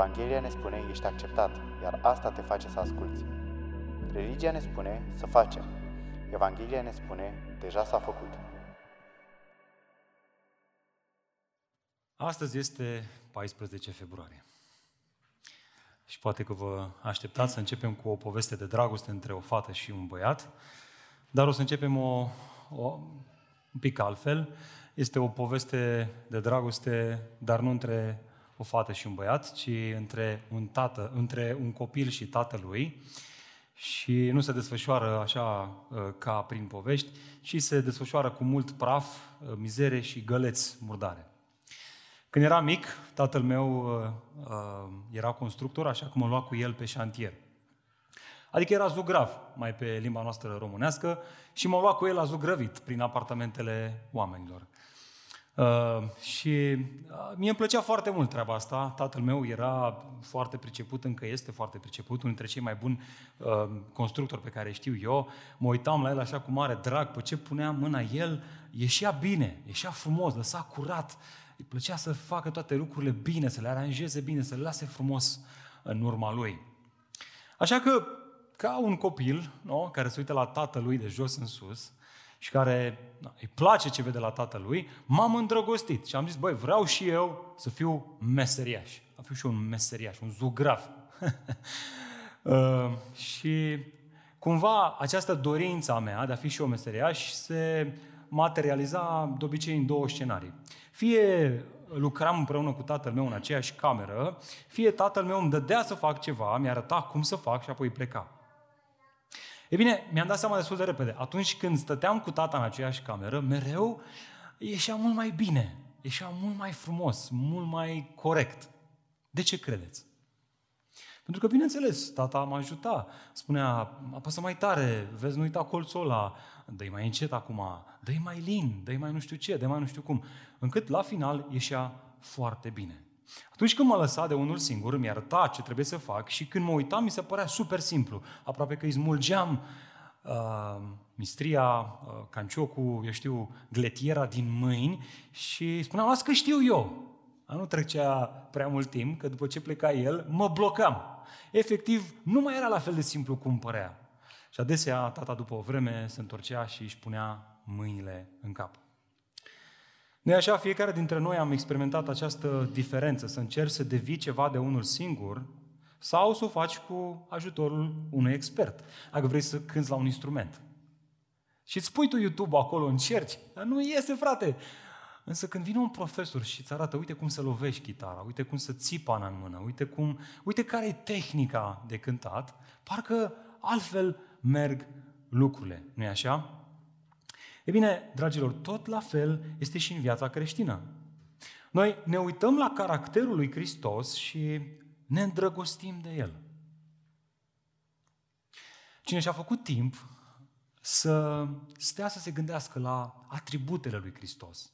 Evanghelia ne spune, ești acceptat, iar asta te face să asculți. Religia ne spune să facem. Evanghelia ne spune, deja s-a făcut. Astăzi este 14 februarie. Și poate că vă așteptați să începem cu o poveste de dragoste între o fată și un băiat, dar o să începem o, o, un pic altfel. Este o poveste de dragoste, dar nu între o fată și un băiat, ci între un tată, între un copil și tatălui. Și nu se desfășoară așa uh, ca prin povești, ci se desfășoară cu mult praf, uh, mizere și găleți murdare. Când eram mic, tatăl meu uh, uh, era constructor, așa că mă lua cu el pe șantier. Adică era zugrav, mai pe limba noastră românească, și mă lua cu el la zugrăvit prin apartamentele oamenilor. Uh, și uh, mie îmi plăcea foarte mult treaba asta. Tatăl meu era foarte priceput, încă este foarte priceput, unul dintre cei mai buni uh, constructori pe care știu eu. Mă uitam la el așa cu mare drag, pe ce punea mâna el, ieșea bine, ieșea frumos, lăsa curat. Îi plăcea să facă toate lucrurile bine, să le aranjeze bine, să le lase frumos în urma lui. Așa că, ca un copil nu, care se uită la tatălui de jos în sus, și care da, îi place ce vede la tatălui, m-am îndrăgostit și am zis, băi, vreau și eu să fiu meseriaș. Să fiu și un meseriaș, un zugraf. uh, și cumva această dorință a mea de a fi și eu meseriaș se materializa de obicei în două scenarii. Fie lucram împreună cu tatăl meu în aceeași cameră, fie tatăl meu îmi dădea să fac ceva, mi-arăta cum să fac și apoi pleca. E bine, mi-am dat seama destul de repede. Atunci când stăteam cu tata în aceeași cameră, mereu ieșea mult mai bine, ieșea mult mai frumos, mult mai corect. De ce credeți? Pentru că, bineînțeles, tata mă ajuta. Spunea, apăsă mai tare, vezi, nu uita colțul ăla, dă mai încet acum, dă mai lin, dă mai nu știu ce, dă mai nu știu cum. Încât, la final, ieșea foarte bine. Atunci când mă lăsa de unul singur, mi arăta ce trebuie să fac și când mă uitam, mi se părea super simplu. Aproape că îi smulgeam uh, mistria, uh, canciocul, eu știu, gletiera din mâini și spuneam, las că știu eu. A nu trecea prea mult timp, că după ce pleca el, mă blocam. Efectiv, nu mai era la fel de simplu cum părea. Și adesea, tata după o vreme se întorcea și își punea mâinile în cap. Nu așa? Fiecare dintre noi am experimentat această diferență, să încerci să devii ceva de unul singur sau să o faci cu ajutorul unui expert, dacă vrei să cânți la un instrument. Și îți pui tu YouTube acolo, încerci, dar nu iese, frate. Însă când vine un profesor și îți arată, uite cum să lovești chitara, uite cum să ții pana în mână, uite, cum, uite care e tehnica de cântat, parcă altfel merg lucrurile, nu-i așa? E bine, dragilor, tot la fel este și în viața creștină. Noi ne uităm la caracterul lui Hristos și ne îndrăgostim de El. Cine și-a făcut timp să stea să se gândească la atributele lui Hristos,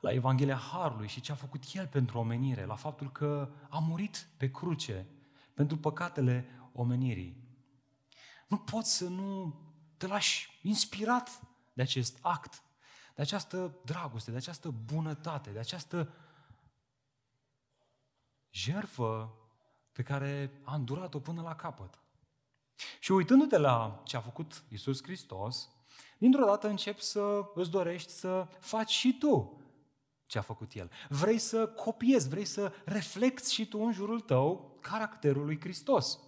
la Evanghelia Harului și ce a făcut El pentru omenire, la faptul că a murit pe cruce pentru păcatele omenirii. Nu poți să nu te lași inspirat de acest act, de această dragoste, de această bunătate, de această jerfă pe care a îndurat-o până la capăt. Și uitându-te la ce a făcut Isus Hristos, dintr-o dată începi să îți dorești să faci și tu ce a făcut El. Vrei să copiezi, vrei să reflecti și tu în jurul tău caracterul lui Hristos.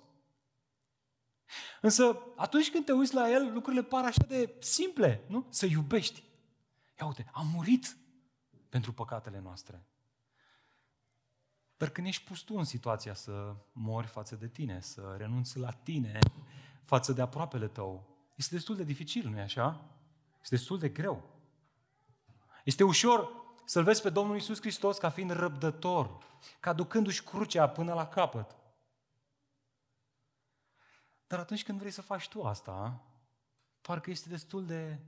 Însă, atunci când te uiți la el, lucrurile par așa de simple, nu? Să iubești. Ia uite, a murit pentru păcatele noastre. Dar când ești pus tu în situația să mori față de tine, să renunți la tine față de aproapele tău, este destul de dificil, nu-i așa? Este destul de greu. Este ușor să-L vezi pe Domnul Isus Hristos ca fiind răbdător, ca ducându-și crucea până la capăt. Dar atunci când vrei să faci tu asta, parcă este destul de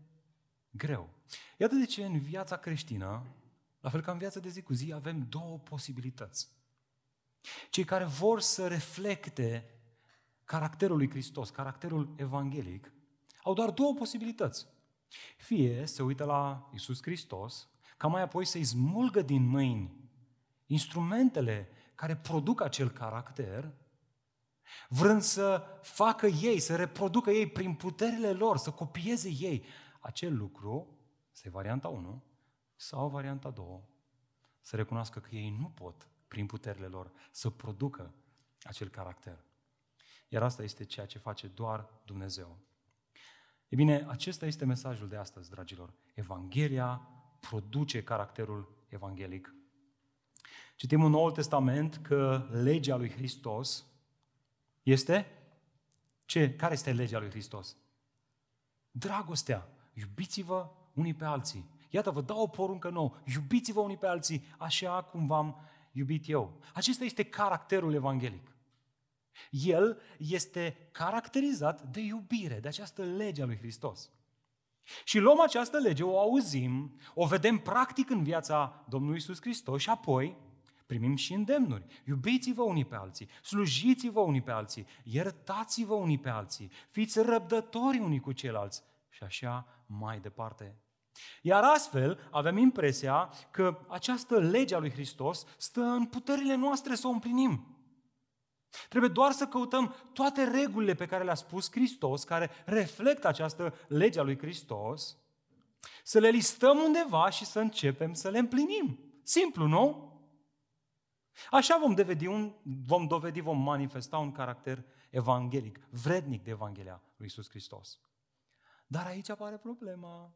greu. Iată de ce în viața creștină, la fel ca în viața de zi cu zi, avem două posibilități. Cei care vor să reflecte caracterul lui Hristos, caracterul evanghelic, au doar două posibilități. Fie se uită la Isus Hristos, ca mai apoi să-i smulgă din mâini instrumentele care produc acel caracter, vrând să facă ei, să reproducă ei prin puterile lor, să copieze ei acel lucru, să varianta 1, sau varianta 2, să recunoască că ei nu pot, prin puterile lor, să producă acel caracter. Iar asta este ceea ce face doar Dumnezeu. E bine, acesta este mesajul de astăzi, dragilor. Evanghelia produce caracterul evanghelic. Citim în Noul Testament că legea lui Hristos este ce? Care este legea lui Hristos? Dragostea. Iubiți-vă unii pe alții. Iată, vă dau o poruncă nouă. Iubiți-vă unii pe alții așa cum v-am iubit eu. Acesta este caracterul evanghelic. El este caracterizat de iubire, de această lege a lui Hristos. Și luăm această lege, o auzim, o vedem practic în viața Domnului Isus Hristos și apoi primim și îndemnuri. Iubiți-vă unii pe alții, slujiți-vă unii pe alții, iertați-vă unii pe alții, fiți răbdători unii cu ceilalți și așa mai departe. Iar astfel avem impresia că această lege a lui Hristos stă în puterile noastre să o împlinim. Trebuie doar să căutăm toate regulile pe care le-a spus Hristos, care reflectă această lege a lui Hristos, să le listăm undeva și să începem să le împlinim. Simplu, nu? Așa vom dovedi, un, vom dovedi, vom manifesta un caracter evanghelic, vrednic de Evanghelia lui Isus Hristos. Dar aici apare problema.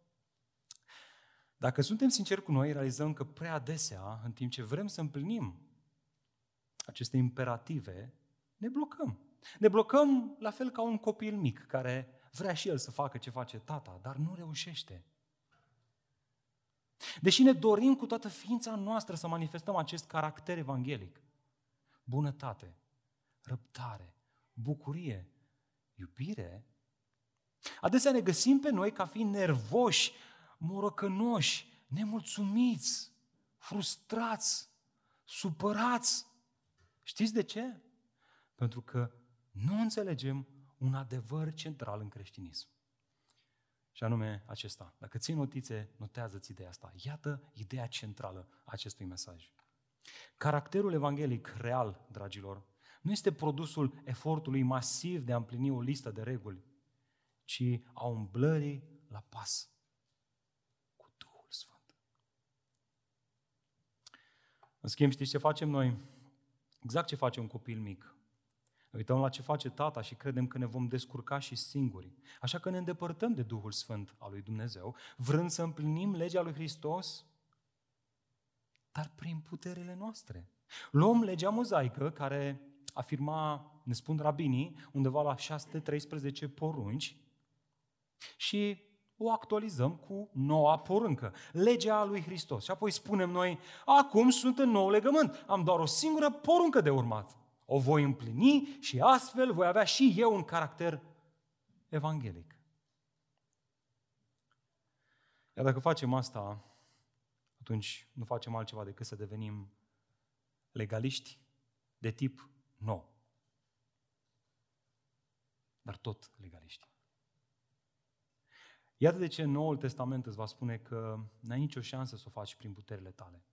Dacă suntem sinceri cu noi, realizăm că prea adesea, în timp ce vrem să împlinim aceste imperative, ne blocăm. Ne blocăm la fel ca un copil mic care vrea și el să facă ce face tata, dar nu reușește. Deși ne dorim cu toată ființa noastră să manifestăm acest caracter evanghelic, bunătate, răbdare, bucurie, iubire, adesea ne găsim pe noi ca fiind nervoși, morocănoși, nemulțumiți, frustrați, supărați. Știți de ce? Pentru că nu înțelegem un adevăr central în creștinism. Și anume acesta. Dacă ții notițe, notează-ți ideea asta. Iată ideea centrală a acestui mesaj. Caracterul evanghelic real, dragilor, nu este produsul efortului masiv de a împlini o listă de reguli, ci a umblării la pas cu Duhul Sfânt. În schimb, știți ce facem noi? Exact ce face un copil mic. Ne uităm la ce face tata și credem că ne vom descurca și singuri. Așa că ne îndepărtăm de Duhul Sfânt al lui Dumnezeu, vrând să împlinim legea lui Hristos, dar prin puterile noastre. Luăm legea mozaică, care afirma, ne spun rabinii, undeva la 613 porunci, și o actualizăm cu noua poruncă, legea lui Hristos. Și apoi spunem noi, acum sunt în nou legământ, am doar o singură poruncă de urmat o voi împlini și astfel voi avea și eu un caracter evanghelic. Iar dacă facem asta, atunci nu facem altceva decât să devenim legaliști de tip nou. Dar tot legaliști. Iată de ce Noul Testament îți va spune că n-ai nicio șansă să o faci prin puterile tale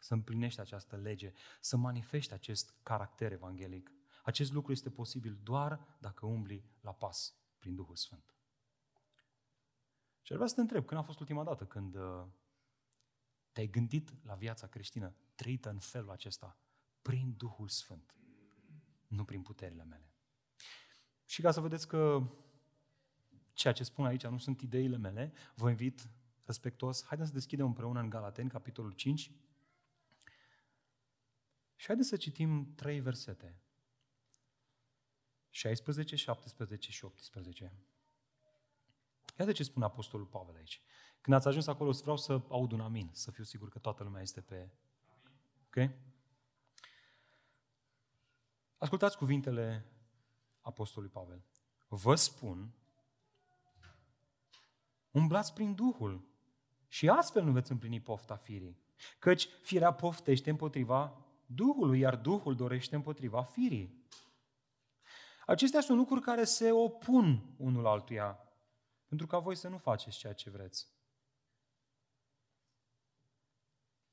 să împlinești această lege, să manifesti acest caracter evanghelic. Acest lucru este posibil doar dacă umbli la pas prin Duhul Sfânt. Și ar vrea să te întreb, când a fost ultima dată când uh, te-ai gândit la viața creștină trăită în felul acesta, prin Duhul Sfânt, nu prin puterile mele. Și ca să vedeți că ceea ce spun aici nu sunt ideile mele, vă invit respectuos, haideți să deschidem împreună în Galateni, capitolul 5, și haideți să citim trei versete. 16, 17 și 18. Iată ce spune Apostolul Pavel aici. Când ați ajuns acolo, vreau să aud un amin, să fiu sigur că toată lumea este pe... Ok? Ascultați cuvintele Apostolului Pavel. vă spun, umblați prin Duhul și astfel nu veți împlini pofta firii. Căci firea poftește împotriva Duhului, iar Duhul dorește împotriva firii. Acestea sunt lucruri care se opun unul altuia, pentru ca voi să nu faceți ceea ce vreți.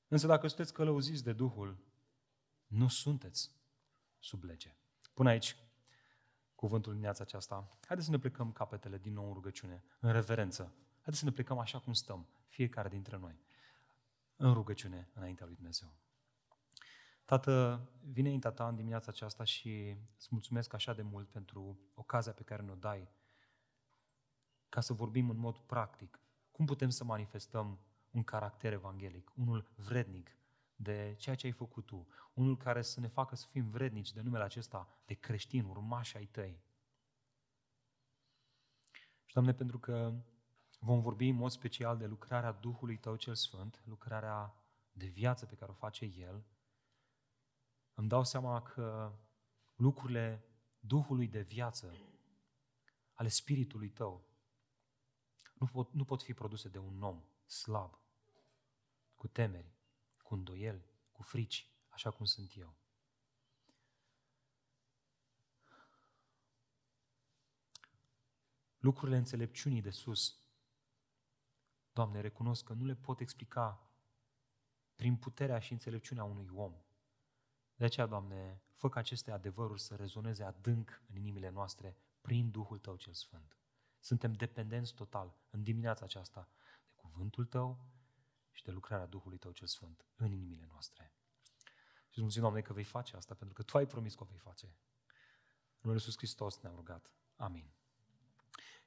Însă dacă sunteți călăuziți de Duhul, nu sunteți sub lege. Până aici cuvântul dimineața aceasta. Haideți să ne plecăm capetele din nou în rugăciune, în reverență. Haideți să ne plecăm așa cum stăm, fiecare dintre noi, în rugăciune înaintea lui Dumnezeu. Tată, vine în ta în dimineața aceasta și îți mulțumesc așa de mult pentru ocazia pe care ne-o dai ca să vorbim în mod practic. Cum putem să manifestăm un caracter evanghelic, unul vrednic de ceea ce ai făcut tu, unul care să ne facă să fim vrednici de numele acesta de creștin, urmași ai tăi. Și, Doamne, pentru că vom vorbi în mod special de lucrarea Duhului Tău cel Sfânt, lucrarea de viață pe care o face El, îmi dau seama că lucrurile Duhului de viață, ale Spiritului Tău, nu pot, nu pot fi produse de un om slab, cu temeri, cu îndoieli, cu frici, așa cum sunt eu. Lucrurile înțelepciunii de sus, Doamne, recunosc că nu le pot explica prin puterea și înțelepciunea unui om. De aceea, Doamne, fă ca aceste adevăruri să rezoneze adânc în inimile noastre prin Duhul Tău cel Sfânt. Suntem dependenți total în dimineața aceasta de Cuvântul Tău și de lucrarea Duhului Tău cel Sfânt în inimile noastre. Și mulțumim, Doamne, că vei face asta, pentru că Tu ai promis că o vei face. În numele Iisus Hristos ne-am rugat. Amin.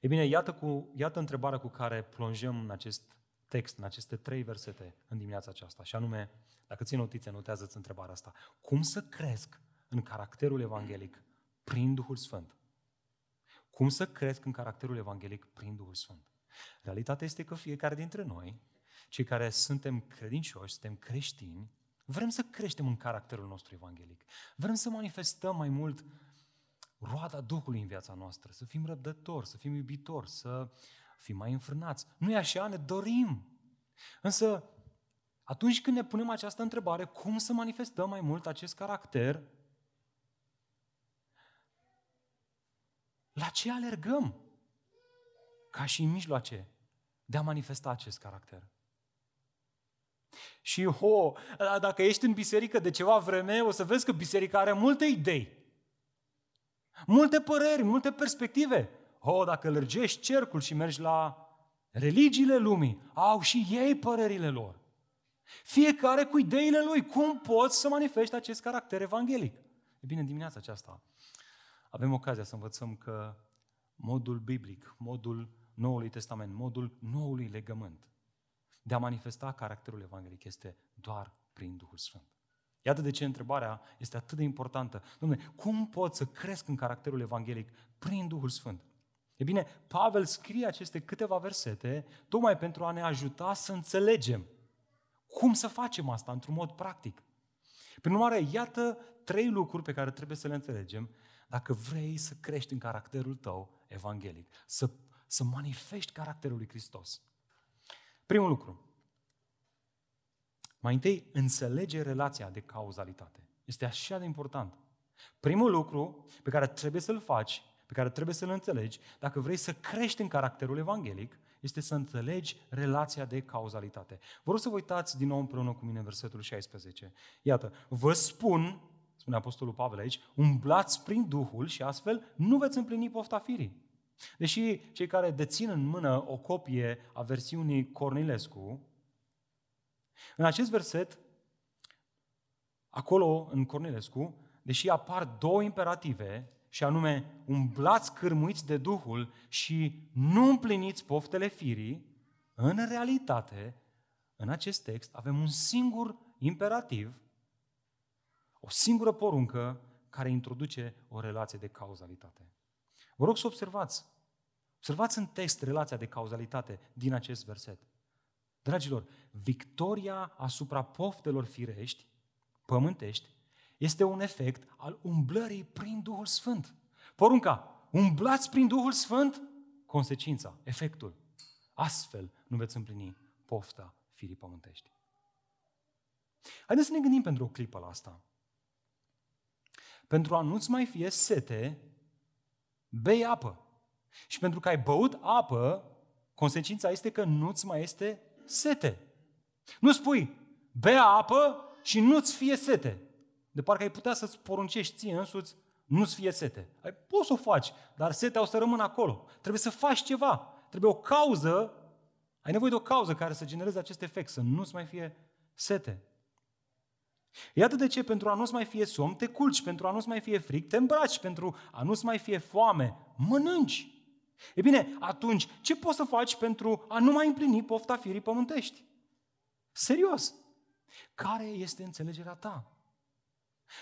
E bine, iată, cu, iată întrebarea cu care plonjăm în acest text, în aceste trei versete în dimineața aceasta, și anume, dacă ții notițe, notează-ți întrebarea asta. Cum să cresc în caracterul evanghelic prin Duhul Sfânt? Cum să cresc în caracterul evanghelic prin Duhul Sfânt? Realitatea este că fiecare dintre noi, cei care suntem credincioși, suntem creștini, vrem să creștem în caracterul nostru evanghelic. Vrem să manifestăm mai mult roada Duhului în viața noastră, să fim răbdători, să fim iubitori, să fim mai înfrânați. Nu e așa? Ne dorim. Însă, atunci când ne punem această întrebare, cum să manifestăm mai mult acest caracter, la ce alergăm? Ca și în mijloace de a manifesta acest caracter. Și, ho, dacă ești în biserică de ceva vreme, o să vezi că biserica are multe idei. Multe păreri, multe perspective. Ho, dacă lărgești cercul și mergi la religiile lumii, au și ei părerile lor. Fiecare cu ideile lui. Cum poți să manifesti acest caracter evanghelic? E bine, dimineața aceasta avem ocazia să învățăm că modul biblic, modul Noului Testament, modul noului legământ de a manifesta caracterul evanghelic este doar prin Duhul Sfânt. Iată de ce întrebarea este atât de importantă. Dom'le, cum pot să cresc în caracterul evanghelic prin Duhul Sfânt? E bine, Pavel scrie aceste câteva versete tocmai pentru a ne ajuta să înțelegem cum să facem asta într-un mod practic. Prin urmare, iată trei lucruri pe care trebuie să le înțelegem dacă vrei să crești în caracterul tău evanghelic, să, să manifesti caracterul lui Hristos. Primul lucru, mai întâi, înțelege relația de cauzalitate. Este așa de important. Primul lucru pe care trebuie să-l faci, pe care trebuie să-l înțelegi, dacă vrei să crești în caracterul evanghelic, este să înțelegi relația de cauzalitate. Vă rog să vă uitați din nou împreună cu mine versetul 16. Iată, vă spun, spune Apostolul Pavel aici, umblați prin Duhul și astfel nu veți împlini pofta firii. Deși cei care dețin în mână o copie a versiunii Cornilescu, în acest verset, acolo, în Cornilescu, deși apar două imperative, și anume, umblați cârmuiți de Duhul și nu împliniți poftele firii, în realitate, în acest text, avem un singur imperativ, o singură poruncă care introduce o relație de cauzalitate. Vă rog să observați. Observați în text relația de cauzalitate din acest verset. Dragilor, victoria asupra poftelor firești, pământești, este un efect al umblării prin Duhul Sfânt. Porunca, Umblați prin Duhul Sfânt? Consecința, efectul. Astfel nu veți împlini pofta firii pământești. Haideți să ne gândim pentru o clipă la asta. Pentru a nu-ți mai fie sete, bei apă. Și pentru că ai băut apă, consecința este că nu-ți mai este sete. Nu spui, bea apă și nu-ți fie sete. De parcă ai putea să-ți poruncești ție însuți, nu-ți fie sete. Ai, poți să o faci, dar setea o să rămână acolo. Trebuie să faci ceva. Trebuie o cauză, ai nevoie de o cauză care să genereze acest efect, să nu-ți mai fie sete. Iată de ce pentru a nu-ți mai fie somn, te culci, pentru a nu-ți mai fie fric, te îmbraci, pentru a nu-ți mai fie foame, mănânci. E bine, atunci, ce poți să faci pentru a nu mai împlini pofta firii pământești? Serios. Care este înțelegerea ta?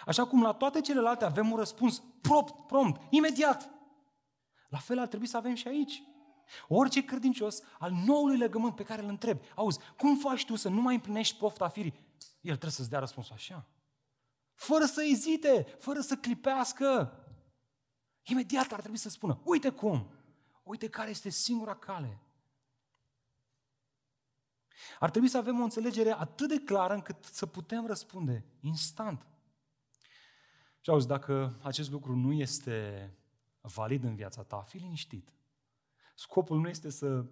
Așa cum la toate celelalte avem un răspuns prompt, prompt, imediat. La fel ar trebui să avem și aici. Orice credincios al noului legământ pe care îl întrebi, auzi, cum faci tu să nu mai împlinești pofta firii? El trebuie să-ți dea răspunsul așa. Fără să ezite, fără să clipească. Imediat ar trebui să spună, uite cum, uite care este singura cale. Ar trebui să avem o înțelegere atât de clară încât să putem răspunde instant. Și auzi, dacă acest lucru nu este valid în viața ta, fi liniștit. Scopul nu este să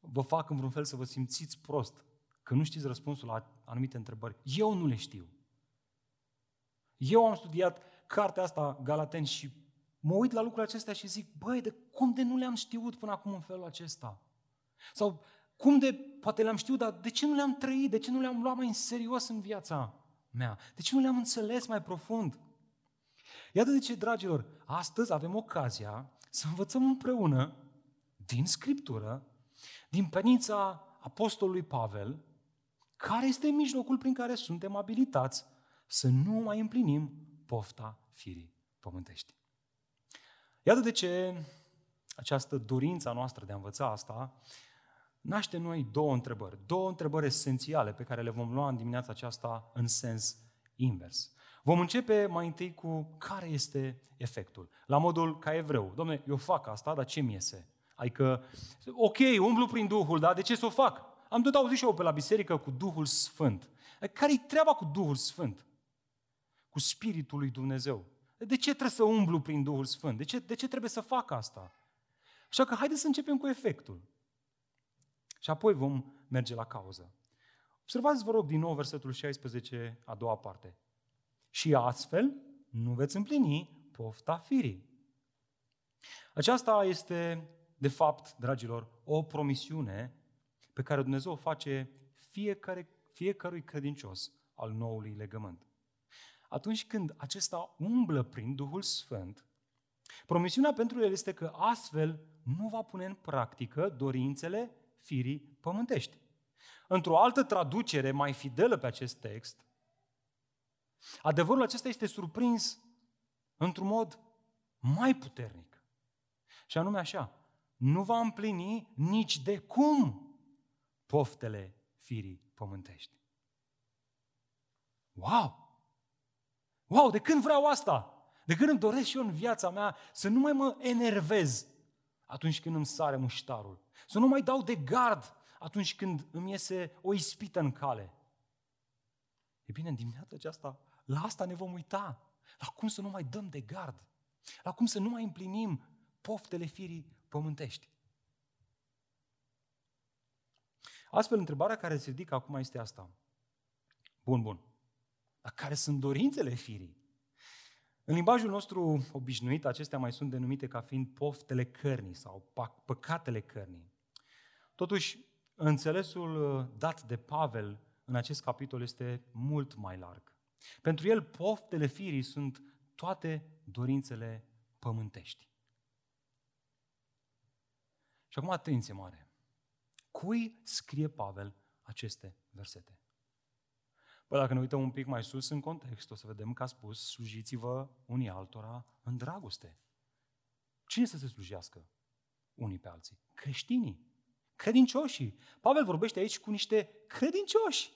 vă fac în vreun fel să vă simțiți prost, că nu știți răspunsul la anumite întrebări. Eu nu le știu. Eu am studiat cartea asta, Galaten, și mă uit la lucrurile acestea și zic, băi, de cum de nu le-am știut până acum în felul acesta? Sau cum de, poate le-am știut, dar de ce nu le-am trăit? De ce nu le-am luat mai în serios în viața mea? De ce nu le-am înțeles mai profund? Iată de ce, dragilor, astăzi avem ocazia să învățăm împreună din Scriptură, din penița Apostolului Pavel, care este mijlocul prin care suntem abilitați să nu mai împlinim pofta firii pământești. Iată de ce această dorință noastră de a învăța asta naște noi două întrebări, două întrebări esențiale pe care le vom lua în dimineața aceasta în sens invers. Vom începe mai întâi cu care este efectul. La modul ca evreu. Domne, eu fac asta, dar ce mi iese? Adică, ok, umblu prin Duhul, dar de ce să o fac? Am tot auzit și eu pe la biserică cu Duhul Sfânt. Care-i treaba cu Duhul Sfânt? Cu Spiritul lui Dumnezeu. De ce trebuie să umblu prin Duhul Sfânt? De ce, de ce trebuie să fac asta? Așa că haideți să începem cu efectul. Și apoi vom merge la cauză. Observați, vă rog, din nou versetul 16, a doua parte. Și astfel nu veți împlini pofta firii. Aceasta este, de fapt, dragilor, o promisiune pe care Dumnezeu o face fiecare, fiecărui credincios al noului legământ. Atunci când acesta umblă prin Duhul Sfânt, promisiunea pentru el este că astfel nu va pune în practică dorințele firii pământești. Într-o altă traducere mai fidelă pe acest text, adevărul acesta este surprins într-un mod mai puternic. Și anume așa, nu va împlini nici de cum poftele firii pământești. Wow! Wow, de când vreau asta? De când îmi doresc și eu în viața mea să nu mai mă enervez atunci când îmi sare muștarul. Să nu mai dau de gard atunci când îmi iese o ispită în cale. E bine, în dimineața aceasta, la asta ne vom uita. La cum să nu mai dăm de gard. La cum să nu mai împlinim poftele firii pământești. Astfel, întrebarea care se ridică acum este asta. Bun, bun. Dar care sunt dorințele firii? În limbajul nostru obișnuit, acestea mai sunt denumite ca fiind poftele cărnii sau păcatele cărnii. Totuși, înțelesul uh, dat de Pavel în acest capitol este mult mai larg. Pentru el, poftele firii sunt toate dorințele pământești. Și acum atenție mare. Cui scrie Pavel aceste versete? Păi dacă ne uităm un pic mai sus în context, o să vedem că a spus, slujiți-vă unii altora în dragoste. Cine să se slujească unii pe alții? Creștinii, credincioșii. Pavel vorbește aici cu niște credincioși.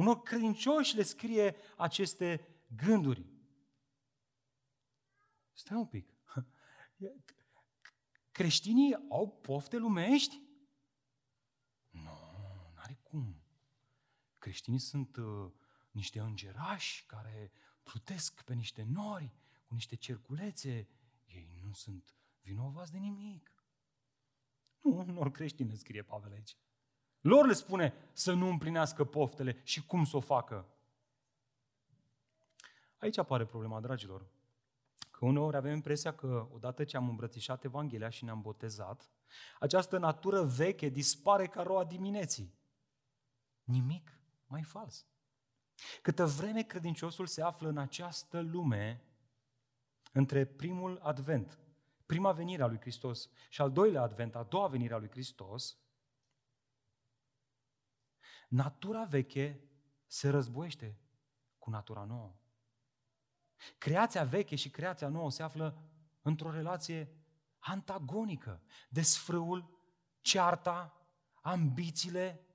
Unor credincioși le scrie aceste gânduri. Stai un pic. Creștinii au pofte lumești? Nu, n-are cum. Creștinii sunt uh, niște îngerași care plutesc pe niște nori cu niște cerculețe. Ei nu sunt vinovați de nimic. Nu, nor creștine, scrie Pavel aici. Lor le spune să nu împlinească poftele și cum să o facă. Aici apare problema, dragilor. Că uneori avem impresia că odată ce am îmbrățișat Evanghelia și ne-am botezat, această natură veche dispare ca roa dimineții. Nimic mai fals. Câtă vreme credinciosul se află în această lume, între primul advent, prima venire a lui Hristos și al doilea advent, a doua venire a lui Hristos, natura veche se războiește cu natura nouă. Creația veche și creația nouă se află într-o relație antagonică. Desfrâul, cearta, ambițiile,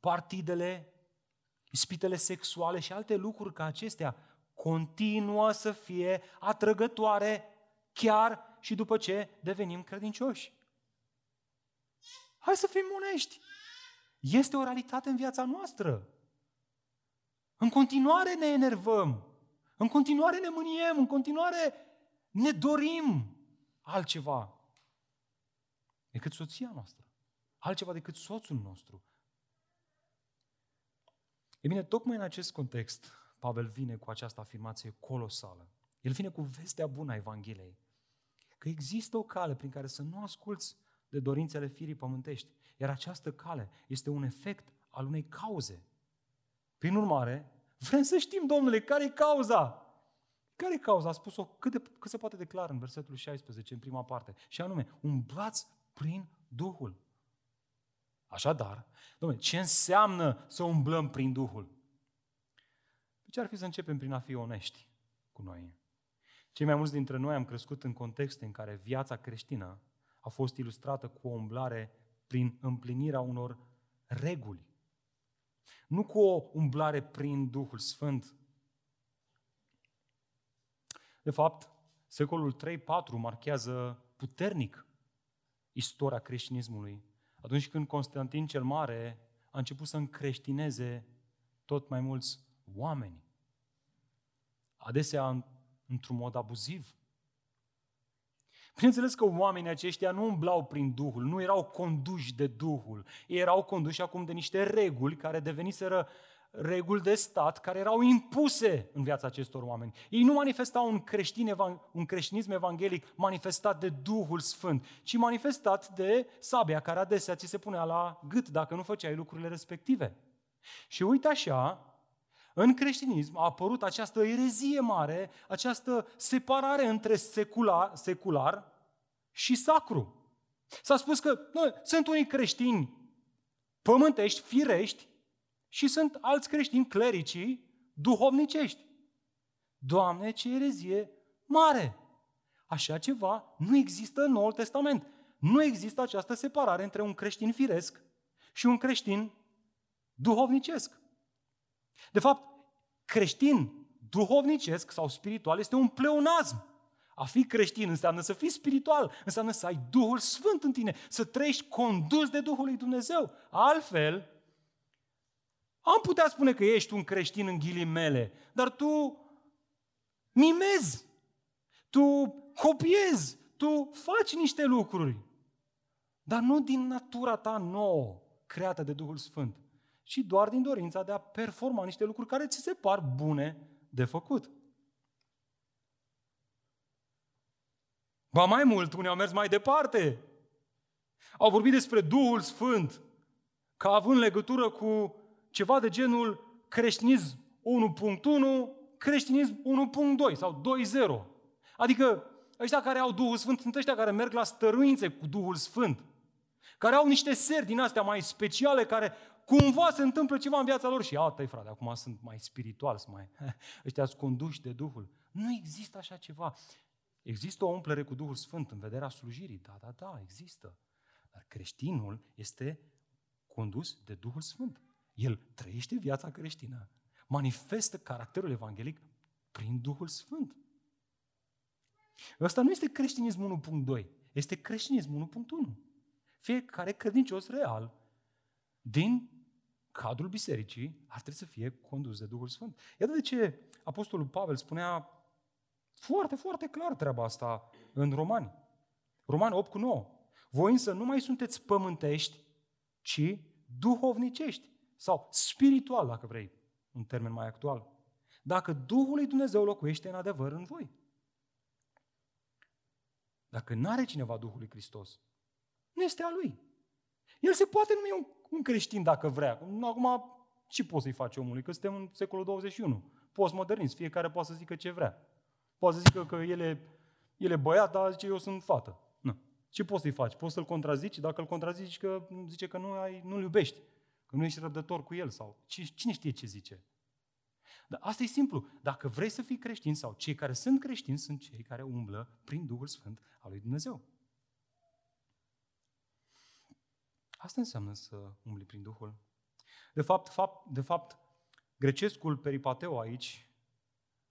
partidele, ispitele sexuale și alte lucruri ca acestea continuă să fie atrăgătoare chiar și după ce devenim credincioși. Hai să fim onești. Este o realitate în viața noastră. În continuare ne enervăm. În continuare ne mâniem, în continuare ne dorim altceva decât soția noastră, altceva decât soțul nostru. E bine, tocmai în acest context, Pavel vine cu această afirmație colosală. El vine cu vestea bună a Evangheliei. Că există o cale prin care să nu asculți de dorințele firii pământești. Iar această cale este un efect al unei cauze. Prin urmare, Vrem să știm, domnule, care e cauza? Care e cauza? A spus-o cât, de, cât se poate declara în versetul 16, în prima parte. Și anume, umblați prin Duhul. Așadar, domnule, ce înseamnă să umblăm prin Duhul? Ce ar fi să începem prin a fi onești cu noi? Cei mai mulți dintre noi am crescut în contexte în care viața creștină a fost ilustrată cu o umblare prin împlinirea unor reguli nu cu o umblare prin Duhul Sfânt. De fapt, secolul 3-4 marchează puternic istoria creștinismului. Atunci când Constantin cel Mare a început să încreștineze tot mai mulți oameni. Adesea într-un mod abuziv. Bineînțeles că oamenii aceștia nu umblau prin Duhul, nu erau conduși de Duhul. Ei erau conduși acum de niște reguli care deveniseră reguli de stat care erau impuse în viața acestor oameni. Ei nu manifestau un, creștin, un creștinism evanghelic manifestat de Duhul Sfânt, ci manifestat de sabia care adesea ți se punea la gât dacă nu făceai lucrurile respective. Și uite așa, în creștinism a apărut această erezie mare, această separare între secular, secular și sacru. S-a spus că nu, sunt unii creștini pământești, firești, și sunt alți creștini clericii, duhovnicești. Doamne, ce erezie mare! Așa ceva nu există în Noul Testament. Nu există această separare între un creștin firesc și un creștin duhovnicesc. De fapt, creștin duhovnicesc sau spiritual este un pleonazm. A fi creștin înseamnă să fii spiritual, înseamnă să ai Duhul Sfânt în tine, să trăiești condus de Duhul lui Dumnezeu. Altfel, am putea spune că ești un creștin în ghilimele, dar tu mimezi, tu copiezi, tu faci niște lucruri, dar nu din natura ta nouă, creată de Duhul Sfânt ci doar din dorința de a performa niște lucruri care ți se par bune de făcut. Ba mai mult, unii au mers mai departe. Au vorbit despre Duhul Sfânt ca având legătură cu ceva de genul creștinism 1.1, creștinism 1.2 sau 2.0. Adică ăștia care au Duhul Sfânt sunt ăștia care merg la stăruințe cu Duhul Sfânt. Care au niște seri din astea mai speciale care cumva se întâmplă ceva în viața lor și altă frate, acum sunt mai spiritual, sunt mai, ăștia sunt conduși de Duhul. Nu există așa ceva. Există o umplere cu Duhul Sfânt în vederea slujirii, da, da, da, există. Dar creștinul este condus de Duhul Sfânt. El trăiește viața creștină, manifestă caracterul evanghelic prin Duhul Sfânt. Ăsta nu este creștinismul 1.2, este creștinismul 1.1. Fiecare credincios real din cadrul bisericii ar trebui să fie condus de Duhul Sfânt. Iată de ce Apostolul Pavel spunea foarte, foarte clar treaba asta în Romani. Romani 8 cu 9. Voi însă nu mai sunteți pământești, ci duhovnicești sau spiritual, dacă vrei, un termen mai actual. Dacă Duhul lui Dumnezeu locuiește în adevăr în voi. Dacă nu are cineva Duhul lui Hristos, nu este a lui. El se poate numi un, un creștin dacă vrea. Acum, ce poți să-i faci omului? Că suntem în secolul 21. Postmodernist, fiecare poate să zică ce vrea. Poate să zică că el e, el e băiat, dar zice eu sunt fată. Nu. Ce poți să-i faci? Poți să-l contrazici? Dacă îl contrazici, că zice că nu ai, nu-l iubești, că nu ești răbdător cu el sau cine știe ce zice. Dar asta e simplu. Dacă vrei să fii creștin sau cei care sunt creștini sunt cei care umblă prin Duhul Sfânt al lui Dumnezeu. Asta înseamnă să umbli prin Duhul. De fapt, fapt, de fapt grecescul peripateu aici,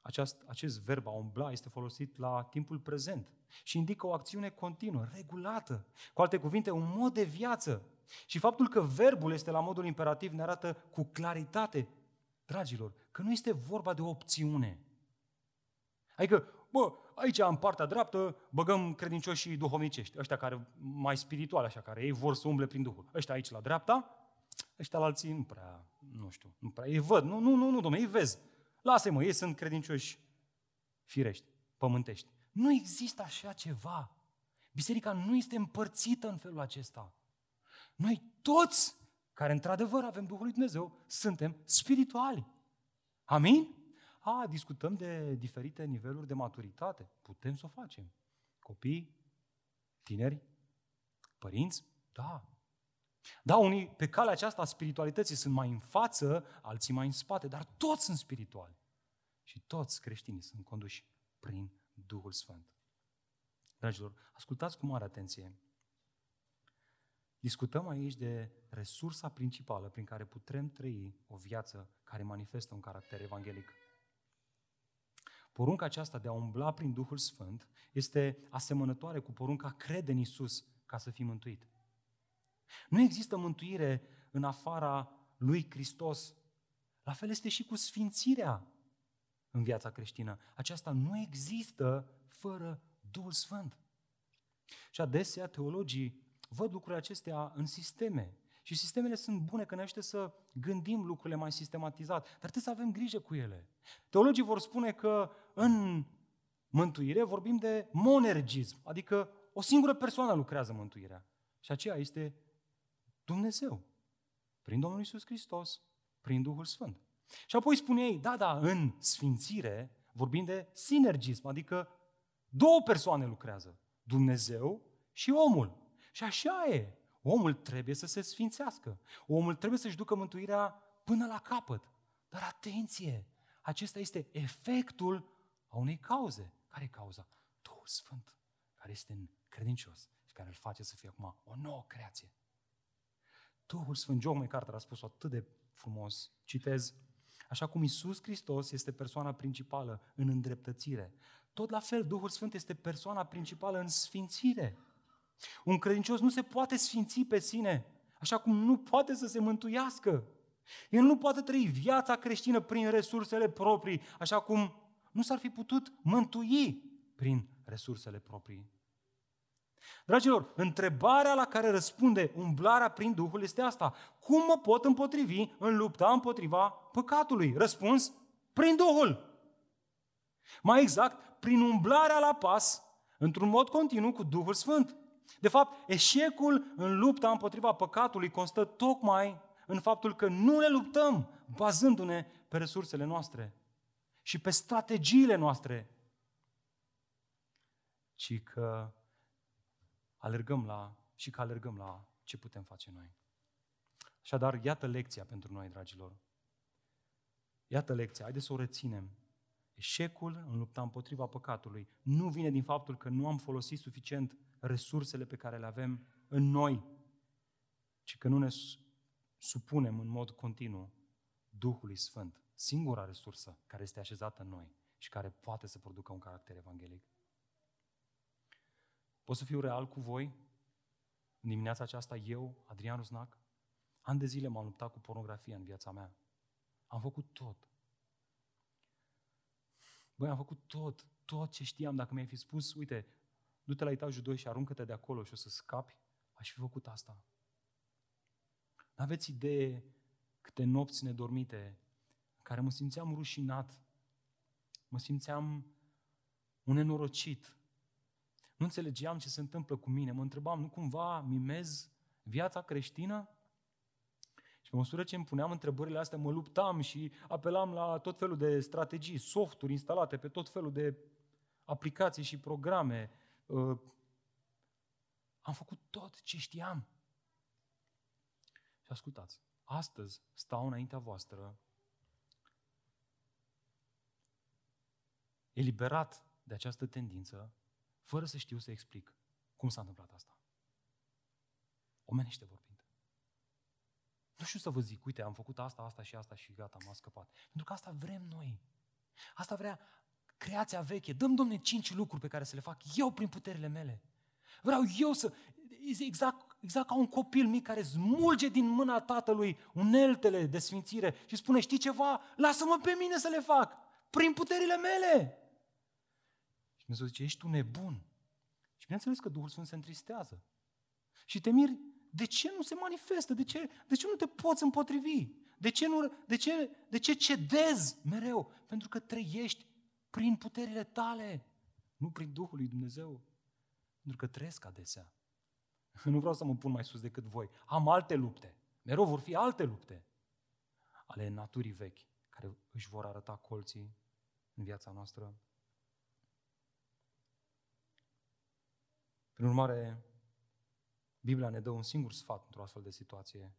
aceast, acest verb a umbla este folosit la timpul prezent și indică o acțiune continuă, regulată. Cu alte cuvinte, un mod de viață. Și faptul că verbul este la modul imperativ ne arată cu claritate, dragilor, că nu este vorba de o opțiune. Adică, bă, aici în partea dreaptă băgăm credincioși și duhovnicești, ăștia care mai spirituali, așa, care ei vor să umble prin Duhul. Ăștia aici la dreapta, ăștia la alții nu prea, nu știu, nu prea, ei văd, nu, nu, nu, nu, domnule, ei vezi. Lasă-i mă, ei sunt credincioși firești, pământești. Nu există așa ceva. Biserica nu este împărțită în felul acesta. Noi toți, care într-adevăr avem Duhul lui Dumnezeu, suntem spirituali. Amin? A, discutăm de diferite niveluri de maturitate. Putem să o facem. Copii, tineri, părinți, da. Da, unii pe calea aceasta a spiritualității sunt mai în față, alții mai în spate, dar toți sunt spirituali. Și toți creștinii sunt conduși prin Duhul Sfânt. Dragilor, ascultați cu mare atenție. Discutăm aici de resursa principală prin care putem trăi o viață care manifestă un caracter evanghelic. Porunca aceasta de a umbla prin Duhul Sfânt este asemănătoare cu porunca crede în Isus ca să fii mântuit. Nu există mântuire în afara lui Hristos. La fel este și cu sfințirea în viața creștină. Aceasta nu există fără Duhul Sfânt. Și adesea teologii văd lucrurile acestea în sisteme. Și sistemele sunt bune că ne ajută să gândim lucrurile mai sistematizat, dar trebuie să avem grijă cu ele. Teologii vor spune că în mântuire vorbim de monergism, adică o singură persoană lucrează mântuirea. Și aceea este Dumnezeu. Prin Domnul Isus Hristos, prin Duhul Sfânt. Și apoi spune ei, da, da, în sfințire vorbim de sinergism, adică două persoane lucrează. Dumnezeu și omul. Și așa e. Omul trebuie să se sfințească. Omul trebuie să-și ducă mântuirea până la capăt. Dar atenție! Acesta este efectul a unei cauze. Care e cauza? Duhul Sfânt, care este în credincios și care îl face să fie acum o nouă creație. Duhul Sfânt, John MacArthur a spus atât de frumos, citez, așa cum Isus Hristos este persoana principală în îndreptățire, tot la fel Duhul Sfânt este persoana principală în sfințire. Un credincios nu se poate sfinți pe sine, așa cum nu poate să se mântuiască. El nu poate trăi viața creștină prin resursele proprii, așa cum nu s-ar fi putut mântui prin resursele proprii. Dragilor, întrebarea la care răspunde umblarea prin Duhul este asta. Cum mă pot împotrivi în lupta împotriva păcatului? Răspuns, prin Duhul. Mai exact, prin umblarea la pas, într-un mod continuu cu Duhul Sfânt. De fapt, eșecul în lupta împotriva păcatului constă tocmai în faptul că nu ne luptăm bazându-ne pe resursele noastre și pe strategiile noastre, ci că alergăm la și că alergăm la ce putem face noi. Așadar, iată lecția pentru noi, dragilor. Iată lecția, haideți să o reținem. Eșecul în lupta împotriva păcatului nu vine din faptul că nu am folosit suficient resursele pe care le avem în noi, ci că nu ne supunem în mod continuu Duhului Sfânt, singura resursă care este așezată în noi și care poate să producă un caracter evanghelic. Pot să fiu real cu voi? În dimineața aceasta, eu, Adrian Rusnac, ani de zile m-am luptat cu pornografia în viața mea. Am făcut tot. Băi, am făcut tot, tot ce știam. Dacă mi-ai fi spus, uite, du-te la etajul 2 și aruncă-te de acolo și o să scapi, aș fi făcut asta. N-aveți idee câte nopți nedormite în care mă simțeam rușinat, mă simțeam un nenorocit. Nu înțelegeam ce se întâmplă cu mine. Mă întrebam, nu cumva mimez viața creștină? Și pe măsură ce îmi puneam întrebările astea, mă luptam și apelam la tot felul de strategii, softuri instalate pe tot felul de aplicații și programe. Uh, am făcut tot ce știam. Și ascultați, astăzi stau înaintea voastră eliberat de această tendință, fără să știu să explic cum s-a întâmplat asta. Omenește vorbind. Nu știu să vă zic, uite, am făcut asta, asta și asta și gata, m-a scăpat. Pentru că asta vrem noi. Asta vrea creația veche. Dăm, Domne, cinci lucruri pe care să le fac eu prin puterile mele. Vreau eu să... Exact, exact ca un copil mic care smulge din mâna tatălui uneltele de sfințire și spune, știi ceva? Lasă-mă pe mine să le fac, prin puterile mele. Și Dumnezeu zice, ești tu nebun. Și bineînțeles că Duhul Sfânt se întristează. Și te miri, de ce nu se manifestă? De ce, de ce nu te poți împotrivi? De ce, nu, de, ce, de ce cedezi mereu? Pentru că trăiești prin puterile tale, nu prin Duhul lui Dumnezeu. Pentru că trăiesc adesea. Nu vreau să mă pun mai sus decât voi. Am alte lupte. Mereu vor fi alte lupte ale naturii vechi, care își vor arăta colții în viața noastră. Prin urmare, Biblia ne dă un singur sfat într-o astfel de situație.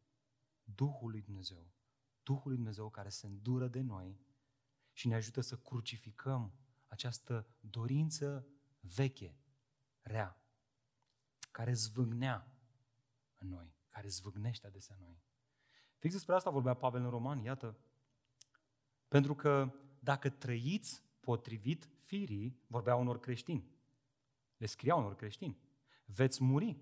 Duhul lui Dumnezeu. Duhul lui Dumnezeu care se îndură de noi și ne ajută să crucificăm această dorință veche, rea, care zvâgnea în noi, care zvâgnește adesea în noi. Fix despre asta vorbea Pavel în Roman, iată. Pentru că dacă trăiți potrivit firii, vorbea unor creștini, le scria unor creștini, veți muri.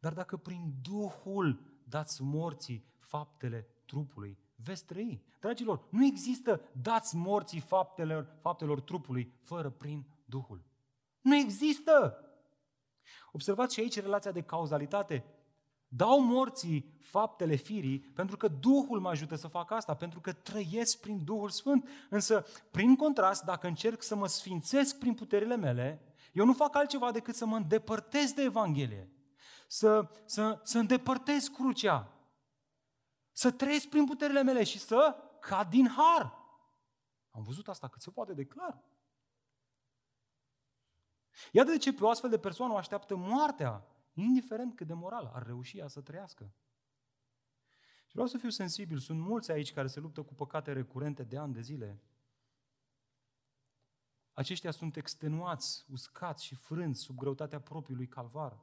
Dar dacă prin Duhul dați morții faptele trupului, veți trăi. Dragilor, nu există dați morții faptelor, faptelor trupului fără prin Duhul. Nu există! Observați și aici relația de cauzalitate. Dau morții faptele firii pentru că Duhul mă ajută să fac asta, pentru că trăiesc prin Duhul Sfânt. Însă, prin contrast, dacă încerc să mă sfințesc prin puterile mele, eu nu fac altceva decât să mă îndepărtez de Evanghelie, să, să, să îndepărtez crucea, să trăiesc prin puterile mele și să cad din har. Am văzut asta cât se poate de clar. Iată de ce pe o astfel de persoană o așteaptă moartea, indiferent cât de moral ar reuși ea să trăiască. Și vreau să fiu sensibil, sunt mulți aici care se luptă cu păcate recurente de ani de zile. Aceștia sunt extenuați, uscați și frânți sub greutatea propriului calvar.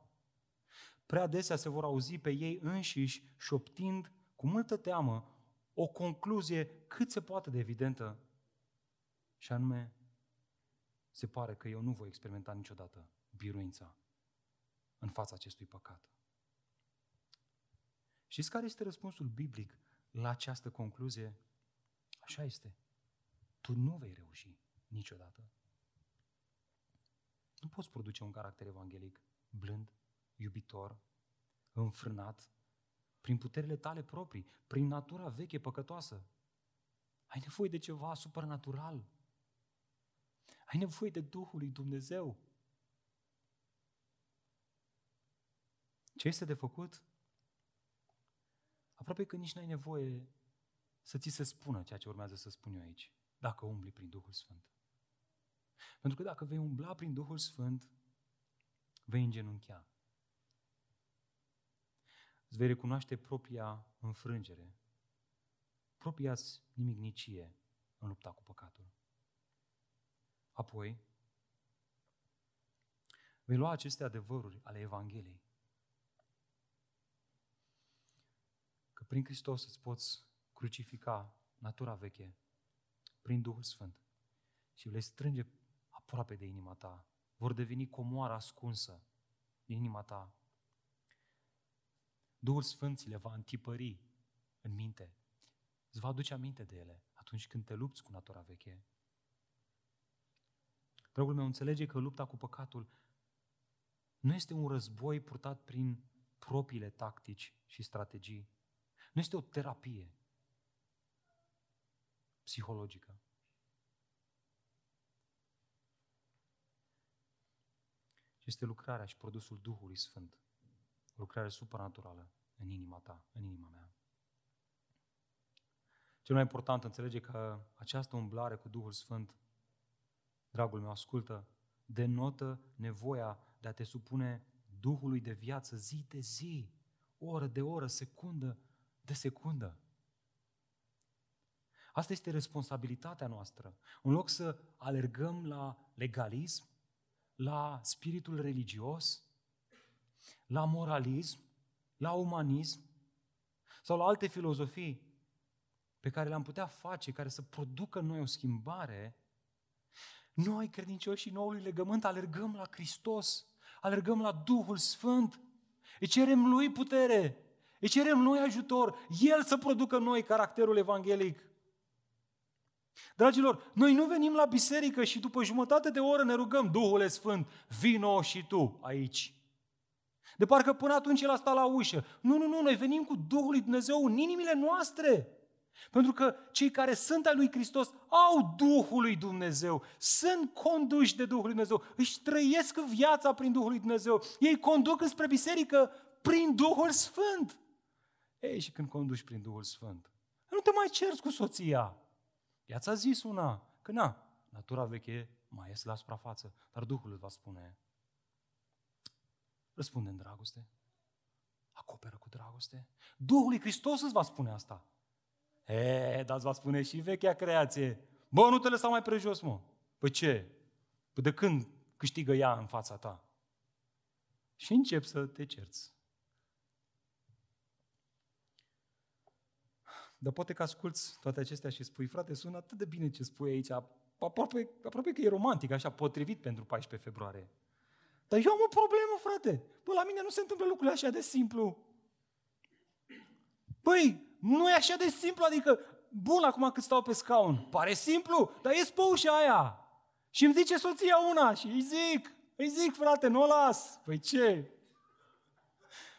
Prea adesea se vor auzi pe ei înșiși șoptind cu multă teamă o concluzie cât se poate de evidentă, și anume, se pare că eu nu voi experimenta niciodată biruința în fața acestui păcat. Știți care este răspunsul biblic la această concluzie? Așa este. Tu nu vei reuși niciodată. Nu poți produce un caracter evanghelic blând, iubitor, înfrânat, prin puterile tale proprii, prin natura veche păcătoasă. Ai nevoie de ceva supranatural. Ai nevoie de Duhul lui Dumnezeu. Ce este de făcut? Aproape că nici nu ai nevoie să ți se spună ceea ce urmează să spun eu aici, dacă umbli prin Duhul Sfânt. Pentru că dacă vei umbla prin Duhul Sfânt, vei îngenunchea. Îți vei recunoaște propria înfrângere, propria nimicnicie în lupta cu păcatul. Apoi, vei lua aceste adevăruri ale Evangheliei. Că prin Hristos îți poți crucifica natura veche prin Duhul Sfânt și le strânge aproape de inima ta vor deveni comoara ascunsă din inima ta. Duhul Sfânt le va întipări în minte. Îți va aduce aminte de ele atunci când te lupți cu natura veche. Dragul meu, înțelege că lupta cu păcatul nu este un război purtat prin propriile tactici și strategii. Nu este o terapie psihologică. Este lucrarea și produsul Duhului Sfânt. O lucrare supranaturală în inima ta, în inima mea. Cel mai important, înțelege că această umblare cu Duhul Sfânt, dragul meu, ascultă, denotă nevoia de a te supune Duhului de viață zi de zi, oră de oră, secundă de secundă. Asta este responsabilitatea noastră. În loc să alergăm la legalism, la spiritul religios, la moralism, la umanism sau la alte filozofii pe care le-am putea face, care să producă în noi o schimbare, noi, credincioșii noului legământ, alergăm la Hristos, alergăm la Duhul Sfânt, îi cerem Lui putere, îi cerem Lui ajutor, El să producă noi caracterul evanghelic. Dragilor, noi nu venim la biserică și după jumătate de oră ne rugăm, Duhul Sfânt, vino și tu aici. De parcă până atunci el a stat la ușă. Nu, nu, nu, noi venim cu Duhul lui Dumnezeu în inimile noastre. Pentru că cei care sunt al lui Hristos au Duhul lui Dumnezeu, sunt conduși de Duhul lui Dumnezeu, își trăiesc viața prin Duhul lui Dumnezeu, ei conduc spre biserică prin Duhul Sfânt. Ei, și când conduci prin Duhul Sfânt, nu te mai cerți cu soția. Ea ți-a zis una, că na, natura veche mai ies la suprafață, dar Duhul îți va spune, răspunde în dragoste, acoperă cu dragoste. Duhul lui Hristos îți va spune asta. E, dar îți va spune și vechea creație. Bă, nu te lăsa mai prejos, mă. Păi ce? Păi de când câștigă ea în fața ta? Și încep să te cerți. Dar poate că asculți toate acestea și spui, frate, sună atât de bine ce spui aici, aproape, aproape că e romantic, așa, potrivit pentru 14 februarie. Dar eu am o problemă, frate. Bă, la mine nu se întâmplă lucrurile așa de simplu. Păi, nu e așa de simplu, adică, bun, acum cât stau pe scaun, pare simplu, dar ies pe ușa aia. Și îmi zice soția una și îi zic, îi zic, frate, nu o las. Păi ce?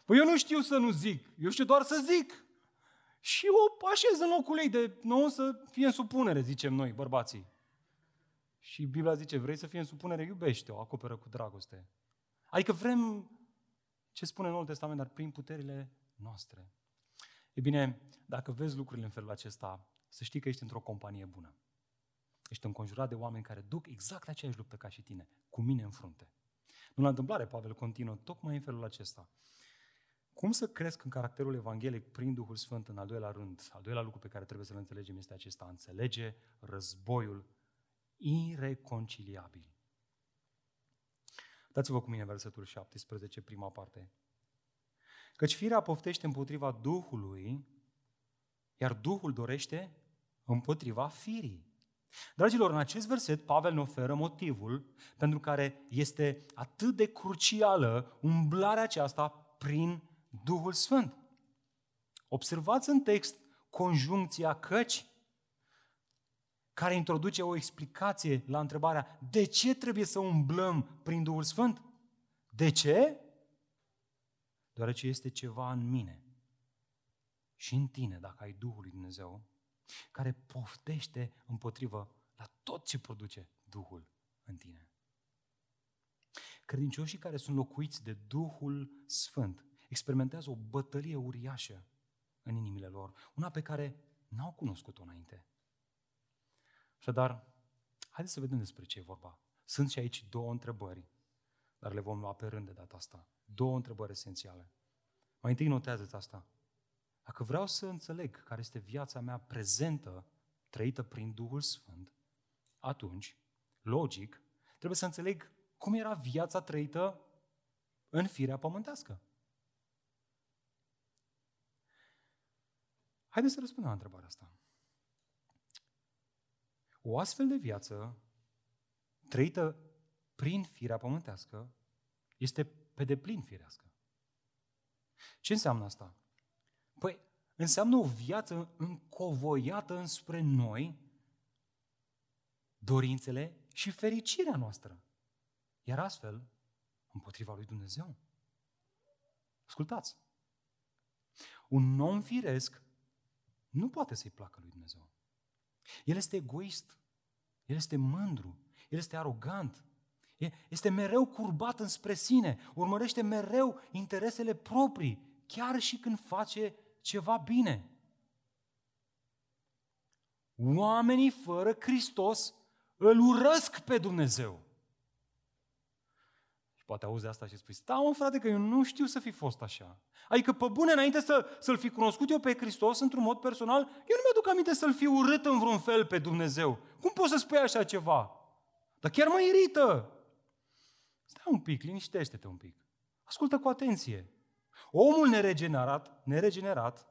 Păi eu nu știu să nu zic, eu știu doar să zic. Și o așez în locul ei de nou să fie în supunere, zicem noi, bărbații. Și Biblia zice, vrei să fie în supunere, iubește-o, acoperă cu dragoste. Adică vrem ce spune Noul Testament, dar prin puterile noastre. E bine, dacă vezi lucrurile în felul acesta, să știi că ești într-o companie bună. Ești înconjurat de oameni care duc exact aceeași luptă ca și tine, cu mine în frunte. Nu la întâmplare, Pavel continuă tocmai în felul acesta. Cum să cresc în caracterul evanghelic prin Duhul Sfânt în al doilea rând? Al doilea lucru pe care trebuie să-l înțelegem este acesta. Înțelege războiul ireconciliabil. Dați-vă cu mine versetul 17, prima parte. Căci firea poftește împotriva Duhului, iar Duhul dorește împotriva firii. Dragilor, în acest verset Pavel ne oferă motivul pentru care este atât de crucială umblarea aceasta prin Duhul Sfânt. Observați în text conjuncția căci, care introduce o explicație la întrebarea de ce trebuie să umblăm prin Duhul Sfânt? De ce? Deoarece este ceva în mine și în tine, dacă ai Duhul lui Dumnezeu, care poftește împotrivă la tot ce produce Duhul în tine. Credincioșii care sunt locuiți de Duhul Sfânt experimentează o bătălie uriașă în inimile lor, una pe care n-au cunoscut-o înainte. Așadar, haideți să vedem despre ce e vorba. Sunt și aici două întrebări, dar le vom lua pe rând de data asta. Două întrebări esențiale. Mai întâi notează asta. Dacă vreau să înțeleg care este viața mea prezentă, trăită prin Duhul Sfânt, atunci, logic, trebuie să înțeleg cum era viața trăită în firea pământească. Haideți să răspundem la întrebarea asta. O astfel de viață trăită prin firea pământească, este pe deplin firească. Ce înseamnă asta? Păi, înseamnă o viață încovoiată înspre noi, dorințele și fericirea noastră. Iar astfel, împotriva lui Dumnezeu. Ascultați! Un om firesc nu poate să-i placă lui Dumnezeu. El este egoist, el este mândru, el este arogant, este mereu curbat înspre sine, urmărește mereu interesele proprii, chiar și când face ceva bine. Oamenii fără Hristos îl urăsc pe Dumnezeu. Și poate auzi asta și spui, stai mă frate că eu nu știu să fi fost așa. Adică pe bune, înainte să, să-L fi cunoscut eu pe Hristos într-un mod personal, eu nu mi-aduc aminte să-L fi urât în vreun fel pe Dumnezeu. Cum poți să spui așa ceva? Dar chiar mă irită. Stai un pic, liniștește-te un pic. Ascultă cu atenție. Omul neregenerat, neregenerat,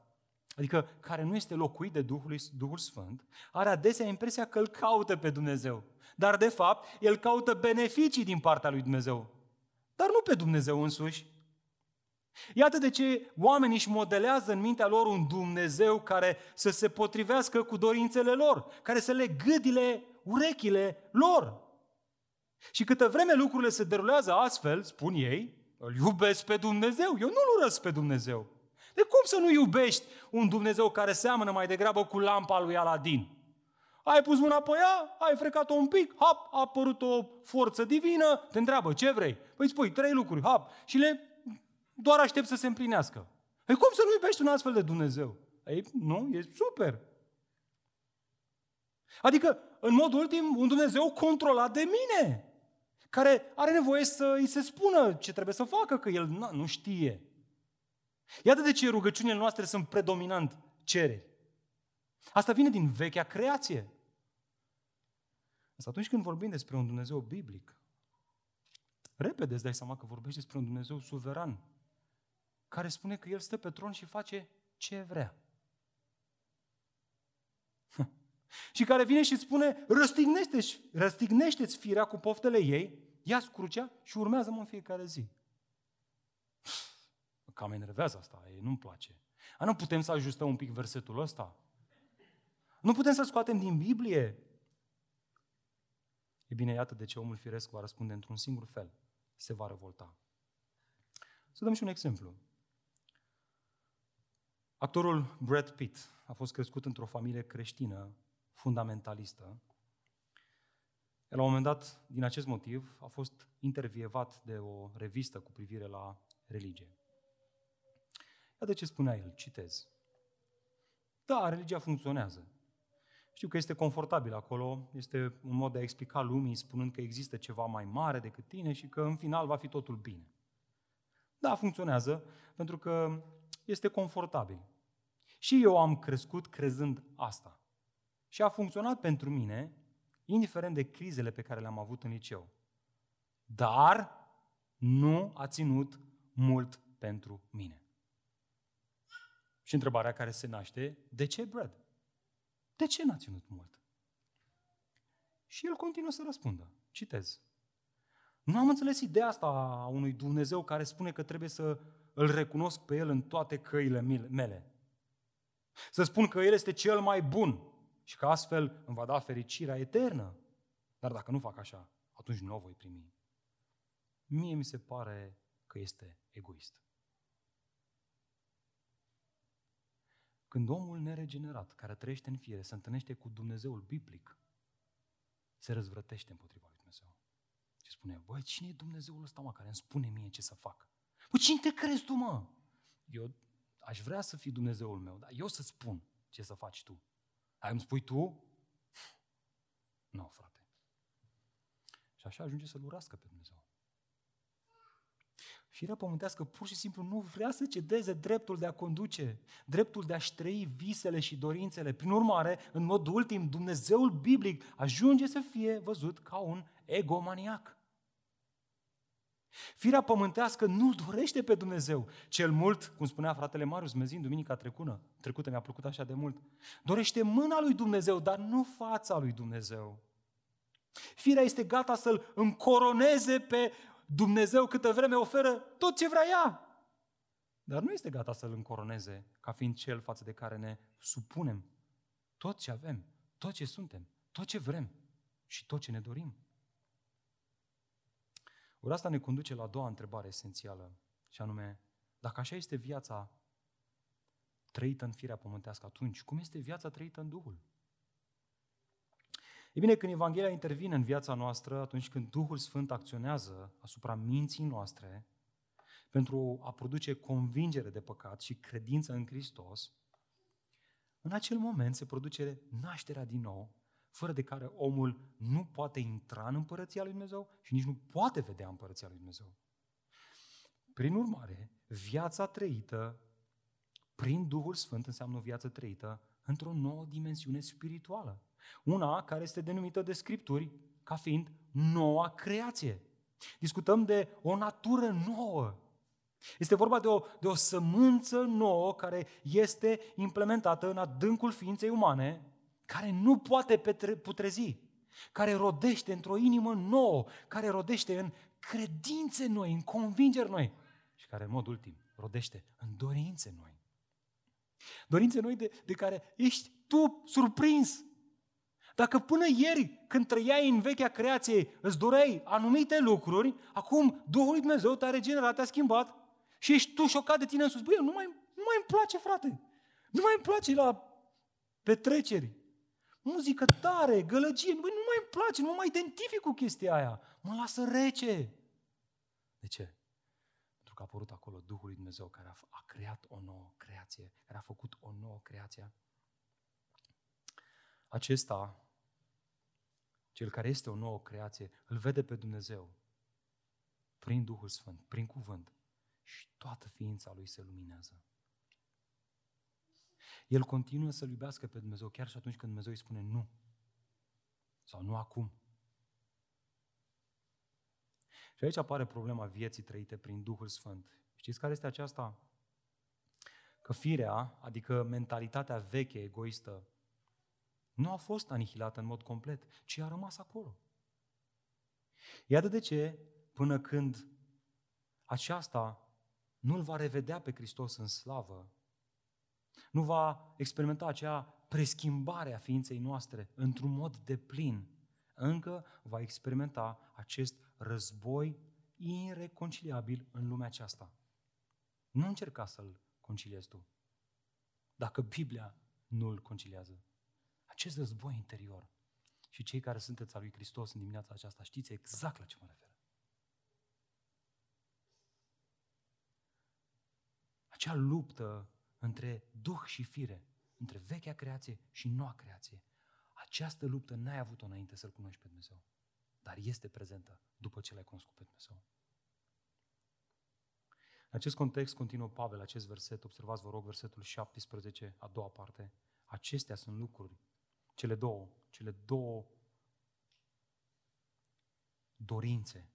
adică care nu este locuit de Duhul, Duhul Sfânt, are adesea impresia că îl caută pe Dumnezeu. Dar de fapt, el caută beneficii din partea lui Dumnezeu. Dar nu pe Dumnezeu însuși. Iată de ce oamenii își modelează în mintea lor un Dumnezeu care să se potrivească cu dorințele lor, care să le gâdile urechile lor. Și câtă vreme lucrurile se derulează astfel, spun ei, îl iubesc pe Dumnezeu, eu nu-L urăsc pe Dumnezeu. De cum să nu iubești un Dumnezeu care seamănă mai degrabă cu lampa lui Aladin? Ai pus mâna pe ea, ai frecat-o un pic, hop, a apărut o forță divină, te întreabă ce vrei. Păi spui trei lucruri, hop, și le doar aștept să se împlinească. Păi cum să nu iubești un astfel de Dumnezeu? Ei, nu, e super. Adică, în mod ultim, un Dumnezeu controlat de mine care are nevoie să îi se spună ce trebuie să facă, că el nu știe. Iată de ce rugăciunile noastre sunt predominant cereri. Asta vine din vechea creație. Însă atunci când vorbim despre un Dumnezeu biblic, repede îți dai seama că vorbești despre un Dumnezeu suveran, care spune că El stă pe tron și face ce vrea. și care vine și spune, răstignește-ți, răstignește-ți firea cu poftele ei, ia crucea și urmează-mă în fiecare zi. Cam enervează asta, ei nu-mi place. A, nu putem să ajustăm un pic versetul ăsta? Nu putem să scoatem din Biblie? E bine, iată de ce omul firesc va răspunde într-un singur fel. Se va revolta. Să dăm și un exemplu. Actorul Brad Pitt a fost crescut într-o familie creștină fundamentalistă. La un moment dat, din acest motiv, a fost intervievat de o revistă cu privire la religie. Iată ce spunea el, citez. Da, religia funcționează. Știu că este confortabil acolo, este un mod de a explica lumii spunând că există ceva mai mare decât tine și că în final va fi totul bine. Da, funcționează, pentru că este confortabil. Și eu am crescut crezând asta. Și a funcționat pentru mine, indiferent de crizele pe care le-am avut în liceu. Dar nu a ținut mult pentru mine. Și întrebarea care se naște, de ce Brad? De ce n-a ținut mult? Și el continuă să răspundă. Citez. Nu am înțeles ideea asta a unui Dumnezeu care spune că trebuie să îl recunosc pe El în toate căile mele. Să spun că El este cel mai bun și că astfel îmi va da fericirea eternă. Dar dacă nu fac așa, atunci nu o voi primi. Mie mi se pare că este egoist. Când omul neregenerat, care trăiește în fire, se întâlnește cu Dumnezeul biblic, se răzvrătește împotriva lui Dumnezeu. Și spune, băi, cine e Dumnezeul ăsta, mă, care îmi spune mie ce să fac? Băi, cine te crezi tu, mă? Eu aș vrea să fii Dumnezeul meu, dar eu să spun ce să faci tu. Ai îmi spui tu? Nu, frate. Și așa ajunge să-L urască pe Dumnezeu. Firea pământească pur și simplu nu vrea să cedeze dreptul de a conduce, dreptul de a-și trăi visele și dorințele. Prin urmare, în mod ultim, Dumnezeul biblic ajunge să fie văzut ca un egomaniac. Firea pământească nu dorește pe Dumnezeu. Cel mult, cum spunea fratele Marius Mezin duminica trecută, trecută mi-a plăcut așa de mult, dorește mâna lui Dumnezeu, dar nu fața lui Dumnezeu. Firea este gata să-L încoroneze pe Dumnezeu câtă vreme oferă tot ce vrea ea. Dar nu este gata să-L încoroneze ca fiind Cel față de care ne supunem tot ce avem, tot ce suntem, tot ce vrem și tot ce ne dorim. Ori asta ne conduce la a doua întrebare esențială, și anume, dacă așa este viața trăită în firea pământească, atunci cum este viața trăită în Duhul? E bine, când Evanghelia intervine în viața noastră, atunci când Duhul Sfânt acționează asupra minții noastre pentru a produce convingere de păcat și credință în Hristos, în acel moment se produce nașterea din nou, fără de care omul nu poate intra în împărăția lui Dumnezeu și nici nu poate vedea împărăția lui Dumnezeu. Prin urmare, viața trăită prin Duhul Sfânt înseamnă o viață trăită într-o nouă dimensiune spirituală. Una care este denumită de Scripturi ca fiind noua creație. Discutăm de o natură nouă. Este vorba de o, de o sămânță nouă care este implementată în adâncul ființei umane, care nu poate putrezi, care rodește într-o inimă nouă, care rodește în credințe noi, în convingeri noi și care, în mod ultim, rodește în dorințe noi. Dorințe noi de, de care ești tu surprins. Dacă până ieri, când trăiai în vechea creație, îți doreai anumite lucruri, acum Duhul lui Dumnezeu te-a regenerat, te-a schimbat și ești tu șocat de tine în sus. Băi, nu mai, nu mai îmi place, frate. Nu mai îmi place la petreceri. Muzică tare, gălăgie. Băi, nu mai îmi place, nu mai identific cu chestia aia. Mă lasă rece. De ce? că a apărut acolo Duhul lui Dumnezeu care a, a creat o nouă creație, care a făcut o nouă creație. Acesta, cel care este o nouă creație, îl vede pe Dumnezeu prin Duhul Sfânt, prin cuvânt și toată ființa lui se luminează. El continuă să-L iubească pe Dumnezeu chiar și atunci când Dumnezeu îi spune nu. Sau nu acum. Și aici apare problema vieții trăite prin Duhul Sfânt. Știți care este aceasta? Că firea, adică mentalitatea veche, egoistă, nu a fost anihilată în mod complet, ci a rămas acolo. Iată de ce, până când aceasta nu-L va revedea pe Hristos în slavă, nu va experimenta acea preschimbare a ființei noastre într-un mod de plin, încă va experimenta acest război ireconciliabil în lumea aceasta. Nu încerca să-l conciliezi tu. Dacă Biblia nu îl conciliază. Acest război interior. Și cei care sunteți al lui Hristos în dimineața aceasta știți exact la ce mă refer. Acea luptă între Duh și fire, între vechea creație și noua creație. Această luptă n-ai avut-o înainte să-L cunoști pe Dumnezeu, dar este prezentă după ce l-ai cunoscut pe Dumnezeu. În acest context continuă Pavel acest verset, observați vă rog versetul 17, a doua parte. Acestea sunt lucruri, cele două, cele două dorințe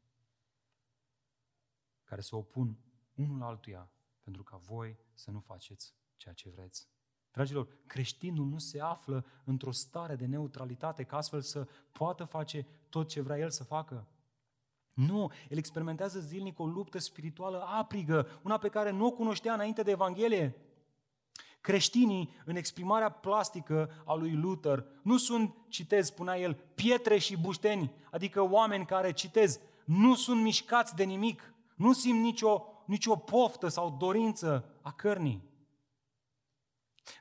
care se opun unul altuia pentru ca voi să nu faceți ceea ce vreți. Dragilor, creștinul nu se află într-o stare de neutralitate ca astfel să poată face tot ce vrea el să facă. Nu, el experimentează zilnic o luptă spirituală aprigă, una pe care nu o cunoștea înainte de Evanghelie. Creștinii, în exprimarea plastică a lui Luther, nu sunt, citez, spunea el, pietre și bușteni, adică oameni care, citez, nu sunt mișcați de nimic, nu simt nicio, nicio poftă sau dorință a cărnii.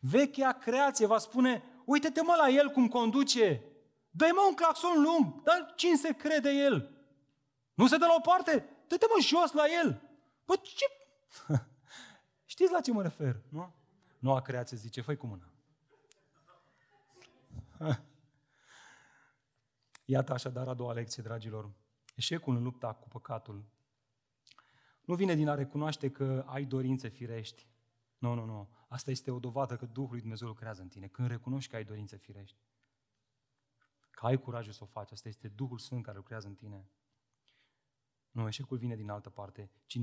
Vechea creație va spune, uite-te mă la el cum conduce, dă-i mă un claxon lung, dar cine se crede el? Nu se dă la o parte, dă-te mă jos la el. Bă, ce... Știți la ce mă refer, nu? Noua creație zice, făi cu mâna. Iată așadar a doua lecție, dragilor. Eșecul în lupta cu păcatul nu vine din a recunoaște că ai dorințe firești, nu, nu, nu. Asta este o dovadă că Duhul lui Dumnezeu lucrează în tine. Când recunoști că ai dorințe firești. Că ai curajul să o faci. Asta este Duhul Sfânt care lucrează în tine. Nu, eșecul vine din altă parte, ci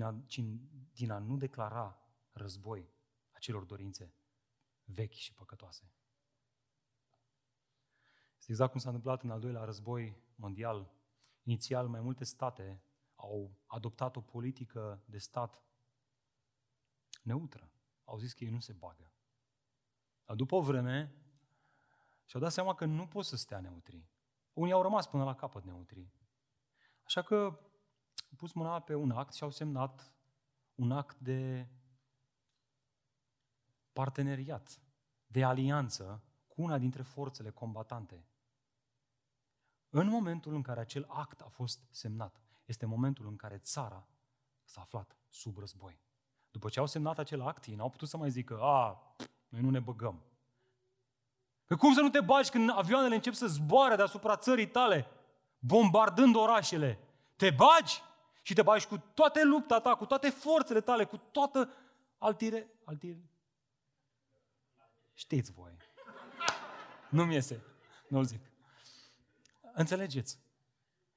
din a nu declara război acelor dorințe vechi și păcătoase. exact cum s-a întâmplat în al doilea război mondial. Inițial, mai multe state au adoptat o politică de stat neutră. Au zis că ei nu se bagă. Dar după o vreme și-au dat seama că nu pot să stea neutri. Unii au rămas până la capăt neutri. Așa că au pus mâna pe un act și au semnat un act de parteneriat, de alianță cu una dintre forțele combatante. În momentul în care acel act a fost semnat, este momentul în care țara s-a aflat sub război. După ce au semnat acel act, ei n-au putut să mai zică, a, noi nu ne băgăm. Că cum să nu te bagi când avioanele încep să zboare deasupra țării tale, bombardând orașele? Te bagi și te bagi cu toate lupta ta, cu toate forțele tale, cu toată altire... altire. Știți voi. Nu-mi iese. Nu-l zic. Înțelegeți?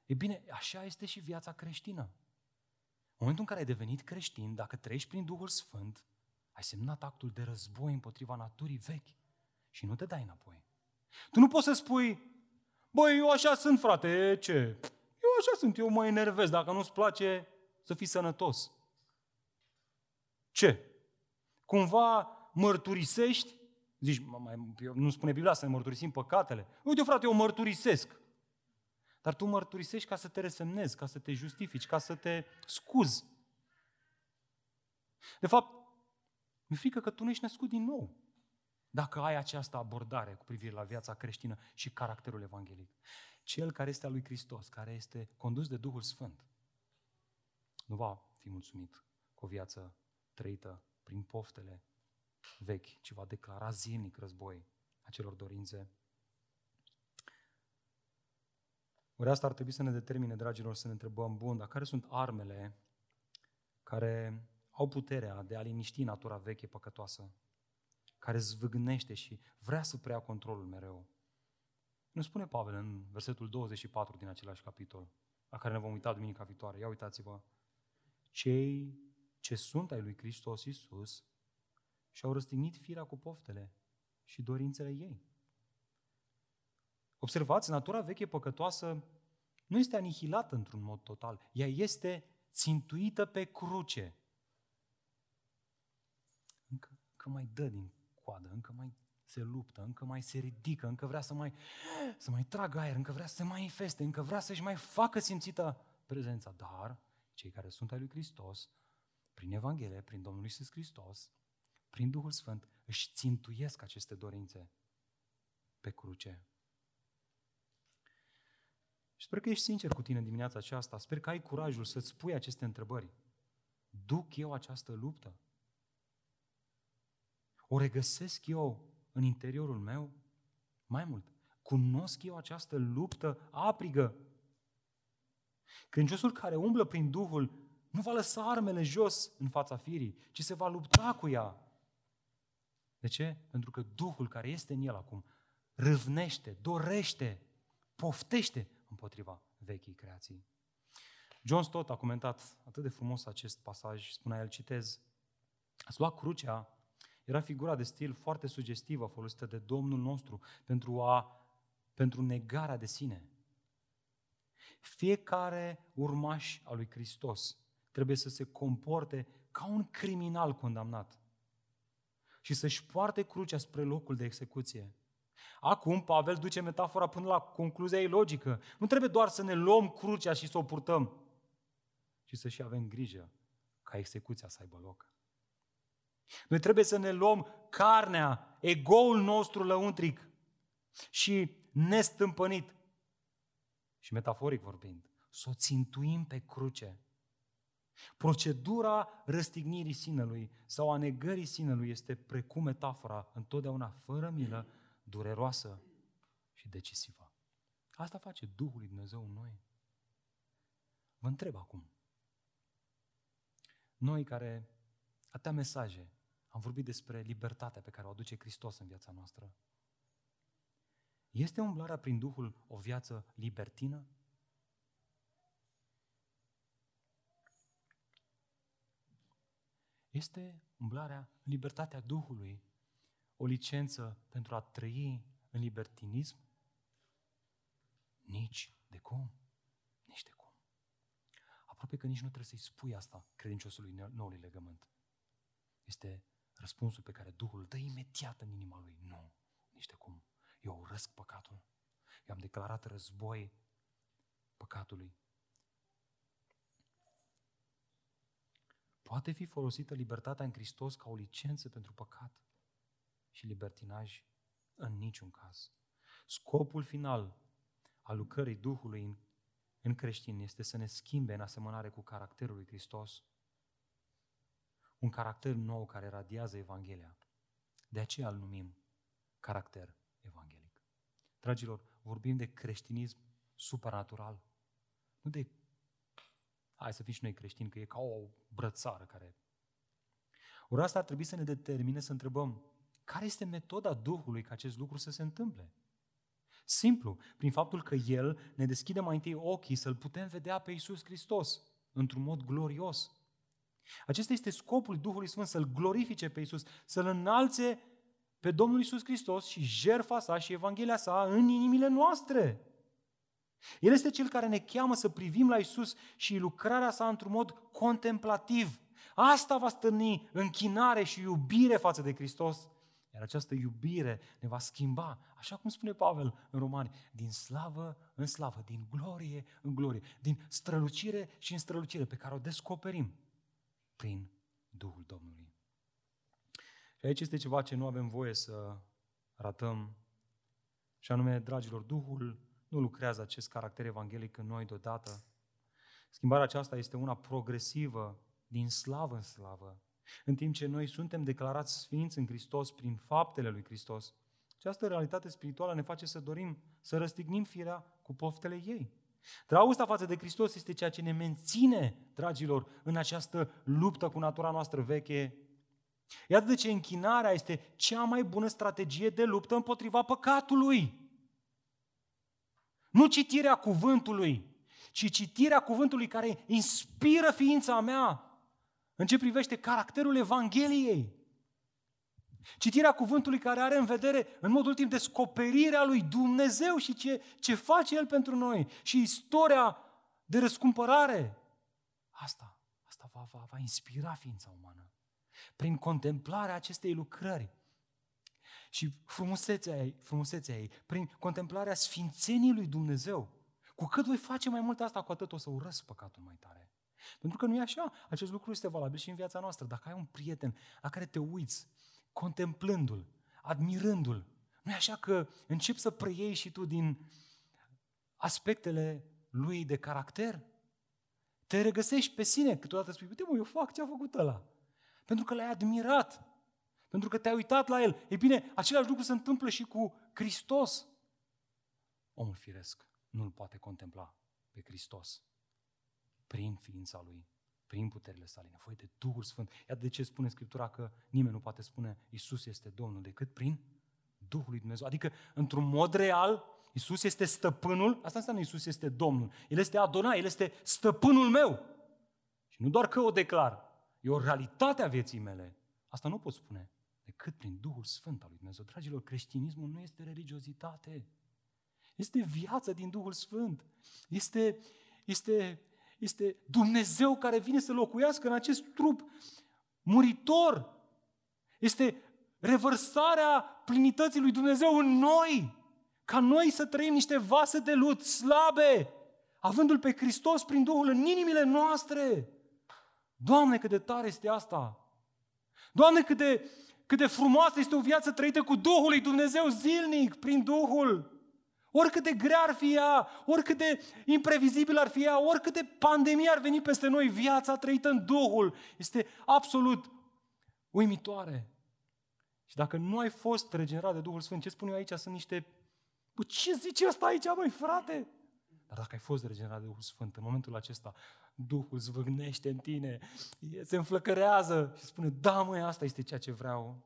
E bine, așa este și viața creștină. În momentul în care ai devenit creștin, dacă trăiești prin Duhul Sfânt, ai semnat actul de război împotriva naturii vechi și nu te dai înapoi. Tu nu poți să spui, băi, eu așa sunt, frate, ce? Eu așa sunt, eu mă enervez, dacă nu-ți place să fii sănătos. Ce? Cumva mărturisești, zici, mai, nu spune Biblia să ne mărturisim păcatele. Uite, frate, eu mărturisesc. Dar tu mărturisești ca să te resemnezi, ca să te justifici, ca să te scuzi. De fapt, mi-e frică că tu nu ești născut din nou. Dacă ai această abordare cu privire la viața creștină și caracterul evanghelic. Cel care este al lui Hristos, care este condus de Duhul Sfânt, nu va fi mulțumit cu o viață trăită prin poftele vechi, ci va declara zilnic război acelor dorințe Ori asta ar trebui să ne determine, dragilor, să ne întrebăm, bun, dar care sunt armele care au puterea de a liniști natura veche păcătoasă, care zvâgnește și vrea să preia controlul mereu. Nu spune Pavel în versetul 24 din același capitol, la care ne vom uita duminica viitoare. Ia uitați-vă. Cei ce sunt ai lui Hristos Iisus și-au răstignit firea cu poftele și dorințele ei. Observați, natura veche păcătoasă nu este anihilată într-un mod total. Ea este țintuită pe cruce. Încă, încă mai dă din coadă, încă mai se luptă, încă mai se ridică, încă vrea să mai, să mai tragă aer, încă vrea să se manifeste, încă vrea să-și mai facă simțită prezența. Dar cei care sunt ai lui Hristos, prin Evanghelie, prin Domnul Iisus Hristos, prin Duhul Sfânt, își țintuiesc aceste dorințe pe cruce. Și sper că ești sincer cu tine dimineața aceasta. Sper că ai curajul să-ți pui aceste întrebări. Duc eu această luptă? O regăsesc eu în interiorul meu? Mai mult, cunosc eu această luptă aprigă? Credinciosul care umblă prin Duhul nu va lăsa armele jos în fața firii, ci se va lupta cu ea. De ce? Pentru că Duhul care este în el acum râvnește, dorește, poftește împotriva vechii creații. John Stott a comentat atât de frumos acest pasaj, spunea el, citez, Ați luat crucea, era figura de stil foarte sugestivă folosită de Domnul nostru pentru, a, pentru negarea de sine. Fiecare urmaș al lui Hristos trebuie să se comporte ca un criminal condamnat și să-și poarte crucea spre locul de execuție. Acum Pavel duce metafora până la concluzia ei logică. Nu trebuie doar să ne luăm crucea și să o purtăm, ci să și avem grijă ca execuția să aibă loc. Noi trebuie să ne luăm carnea, egoul nostru lăuntric și nestâmpănit și metaforic vorbind, să o țintuim pe cruce. Procedura răstignirii sinelui sau a negării sinelui este precum metafora, întotdeauna fără milă, dureroasă și decisivă. Asta face Duhul lui Dumnezeu în noi. Vă întreb acum. Noi care atâtea mesaje am vorbit despre libertatea pe care o aduce Hristos în viața noastră. Este umblarea prin Duhul o viață libertină? Este umblarea în libertatea Duhului o licență pentru a trăi în libertinism? Nici de cum. Nici de cum. Aproape că nici nu trebuie să-i spui asta credinciosului noului legământ. Este răspunsul pe care Duhul îl dă imediat în inima lui. Nu, nici de cum. Eu urăsc păcatul. Eu am declarat război păcatului. Poate fi folosită libertatea în Hristos ca o licență pentru păcat și libertinaj? În niciun caz. Scopul final al lucrării Duhului în, în creștin este să ne schimbe în asemănare cu caracterul lui Hristos. Un caracter nou care radiază Evanghelia. De aceea îl numim caracter evanghelic. Dragilor, vorbim de creștinism supranatural. Nu de hai să fim și noi creștini, că e ca o brățară care... Ori asta ar trebui să ne determine să întrebăm, care este metoda Duhului ca acest lucru să se întâmple? Simplu, prin faptul că El ne deschide mai întâi ochii să-L putem vedea pe Iisus Hristos într-un mod glorios. Acesta este scopul Duhului Sfânt, să-L glorifice pe Iisus, să-L înalțe pe Domnul Iisus Hristos și jertfa sa și Evanghelia sa în inimile noastre. El este cel care ne cheamă să privim la Isus și lucrarea sa într-un mod contemplativ. Asta va stârni închinare și iubire față de Hristos. Iar această iubire ne va schimba, așa cum spune Pavel în Romani, din slavă în slavă, din glorie în glorie, din strălucire și în strălucire pe care o descoperim prin Duhul Domnului. Și aici este ceva ce nu avem voie să ratăm, și anume, dragilor, Duhul nu lucrează acest caracter evanghelic în noi deodată. Schimbarea aceasta este una progresivă, din slavă în slavă. În timp ce noi suntem declarați sfinți în Hristos prin faptele lui Hristos, această realitate spirituală ne face să dorim să răstignim firea cu poftele ei. Dragostea față de Hristos este ceea ce ne menține, dragilor, în această luptă cu natura noastră veche. Iată de ce închinarea este cea mai bună strategie de luptă împotriva păcatului. Nu citirea cuvântului, ci citirea cuvântului care inspiră ființa mea în ce privește caracterul Evangheliei. Citirea cuvântului care are în vedere, în mod ultim, descoperirea lui Dumnezeu și ce, ce face El pentru noi și istoria de răscumpărare. Asta, asta va, va, va inspira ființa umană. Prin contemplarea acestei lucrări, și frumusețea ei, frumusețea ei, prin contemplarea sfințenii lui Dumnezeu. Cu cât voi face mai mult asta, cu atât o să urăsc păcatul mai tare. Pentru că nu e așa. Acest lucru este valabil și în viața noastră. Dacă ai un prieten la care te uiți, contemplându-l, admirându-l, nu e așa că începi să preiei și tu din aspectele lui de caracter? Te regăsești pe sine, câteodată spui, uite mă, eu fac ce a făcut ăla. Pentru că l-ai admirat. Pentru că te-ai uitat la El. Ei bine, același lucru se întâmplă și cu Hristos. Omul firesc nu-L poate contempla pe Hristos prin ființa Lui, prin puterile sale, nevoie de Duhul Sfânt. Iată de ce spune Scriptura că nimeni nu poate spune Isus este Domnul decât prin Duhul lui Dumnezeu. Adică, într-un mod real, Isus este stăpânul, asta înseamnă Isus este Domnul. El este Adonai, El este stăpânul meu. Și nu doar că o declar, e o realitate a vieții mele. Asta nu pot spune decât prin Duhul Sfânt al lui Dumnezeu. Dragilor, creștinismul nu este religiozitate. Este viața din Duhul Sfânt. Este, este, este Dumnezeu care vine să locuiască în acest trup muritor. Este revărsarea plinității lui Dumnezeu în noi. Ca noi să trăim niște vase de lut slabe, avându-L pe Hristos prin Duhul în inimile noastre. Doamne, cât de tare este asta! Doamne, cât de cât de frumoasă este o viață trăită cu Duhul lui Dumnezeu zilnic, prin Duhul. Oricât de grea ar fi ea, oricât de imprevizibil ar fi ea, oricât de pandemie ar veni peste noi, viața trăită în Duhul este absolut uimitoare. Și dacă nu ai fost regenerat de Duhul Sfânt, ce spun eu aici? Sunt niște... Bă, ce zice asta aici, măi, frate? Dar dacă ai fost regenerat de Duhul Sfânt, în momentul acesta, Duhul zvâgnește în tine, se înflăcărează și spune, da, măi, asta este ceea ce vreau.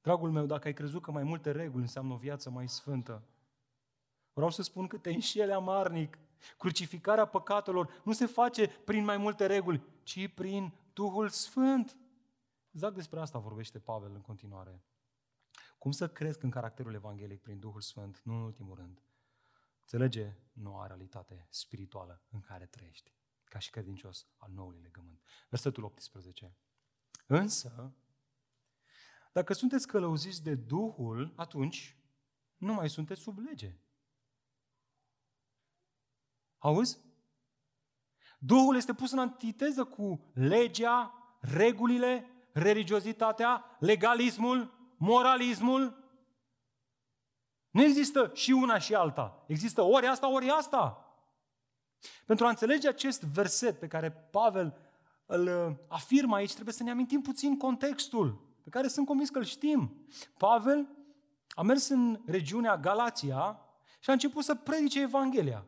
Dragul meu, dacă ai crezut că mai multe reguli înseamnă o viață mai sfântă, vreau să spun că te înșele amarnic. Crucificarea păcatelor nu se face prin mai multe reguli, ci prin Duhul Sfânt. Exact despre asta vorbește Pavel în continuare. Cum să cresc în caracterul evanghelic prin Duhul Sfânt? Nu în ultimul rând. Înțelege noua realitate spirituală în care trăiești, ca și credincios al noului legământ. Versetul 18. Însă, dacă sunteți călăuziți de Duhul, atunci nu mai sunteți sub lege. Auzi? Duhul este pus în antiteză cu legea, regulile, religiozitatea, legalismul, moralismul. Nu există și una și alta. Există ori asta, ori asta. Pentru a înțelege acest verset pe care Pavel îl uh, afirmă aici, trebuie să ne amintim puțin contextul, pe care sunt convins că îl știm. Pavel a mers în regiunea Galația și a început să predice Evanghelia.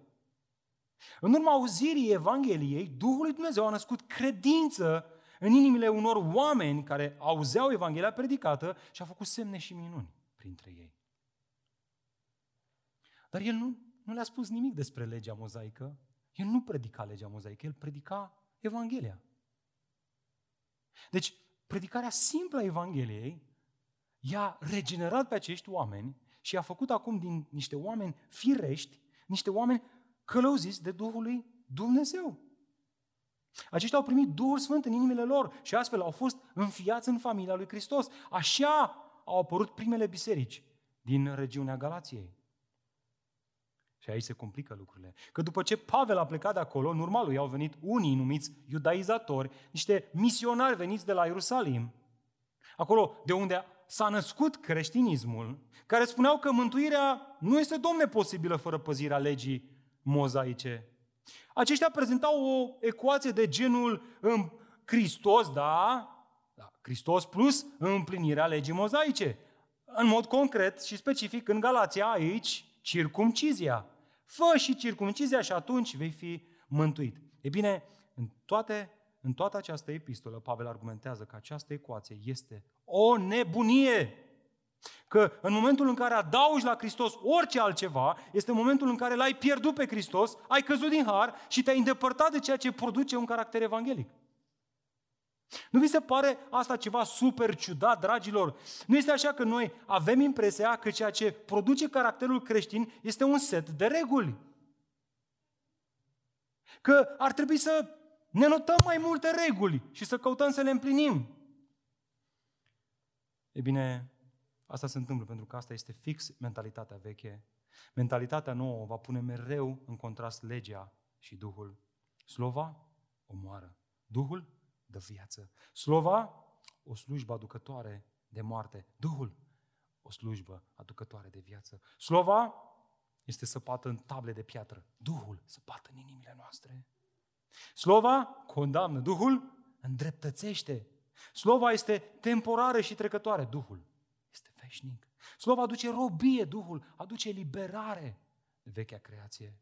În urma auzirii Evangheliei, Duhul lui Dumnezeu a născut credință în inimile unor oameni care auzeau Evanghelia predicată și a făcut semne și minuni printre ei. Dar el nu, nu le-a spus nimic despre legea mozaică. El nu predica legea mozaică, el predica Evanghelia. Deci, predicarea simplă a Evangheliei i-a regenerat pe acești oameni și i-a făcut acum din niște oameni firești, niște oameni călăuziți de Duhul lui Dumnezeu. Aceștia au primit Duhul Sfânt în inimile lor și astfel au fost înfiați în familia lui Hristos. Așa au apărut primele biserici din regiunea Galației. Și aici se complică lucrurile. Că după ce Pavel a plecat de acolo, în urma lui au venit unii numiți iudaizatori, niște misionari veniți de la Ierusalim, acolo de unde s-a născut creștinismul, care spuneau că mântuirea nu este, domne, posibilă fără păzirea legii mozaice. Aceștia prezentau o ecuație de genul în Hristos, da? da? Hristos plus împlinirea legii mozaice. În mod concret și specific în Galația, aici, circumcizia. Fă și circumcizia și atunci vei fi mântuit. E bine, în, toate, în toată această epistolă, Pavel argumentează că această ecuație este o nebunie. Că în momentul în care adaugi la Hristos orice altceva, este momentul în care l-ai pierdut pe Hristos, ai căzut din har și te-ai îndepărtat de ceea ce produce un caracter evanghelic. Nu vi se pare asta ceva super ciudat, dragilor? Nu este așa că noi avem impresia că ceea ce produce caracterul creștin este un set de reguli. Că ar trebui să ne notăm mai multe reguli și să căutăm să le împlinim. E bine, asta se întâmplă pentru că asta este fix mentalitatea veche. Mentalitatea nouă va pune mereu în contrast legea și Duhul. Slova omoară. Duhul dă viață. Slova, o slujbă aducătoare de moarte. Duhul, o slujbă aducătoare de viață. Slova este săpată în table de piatră. Duhul săpată în inimile noastre. Slova condamnă. Duhul îndreptățește. Slova este temporară și trecătoare. Duhul este veșnic. Slova aduce robie, Duhul aduce liberare de vechea creație.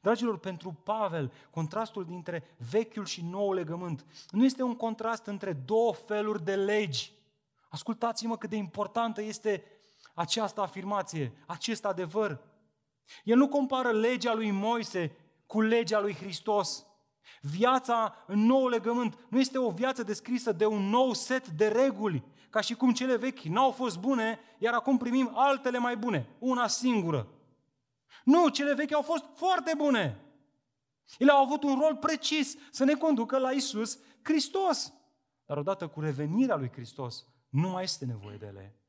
Dragilor, pentru Pavel, contrastul dintre vechiul și nou legământ nu este un contrast între două feluri de legi. Ascultați-mă cât de importantă este această afirmație, acest adevăr. El nu compară legea lui Moise cu legea lui Hristos. Viața în nou legământ nu este o viață descrisă de un nou set de reguli, ca și cum cele vechi n-au fost bune, iar acum primim altele mai bune, una singură. Nu, cele vechi au fost foarte bune. Ele au avut un rol precis să ne conducă la Isus Hristos. Dar odată cu revenirea lui Hristos, nu mai este nevoie de ele.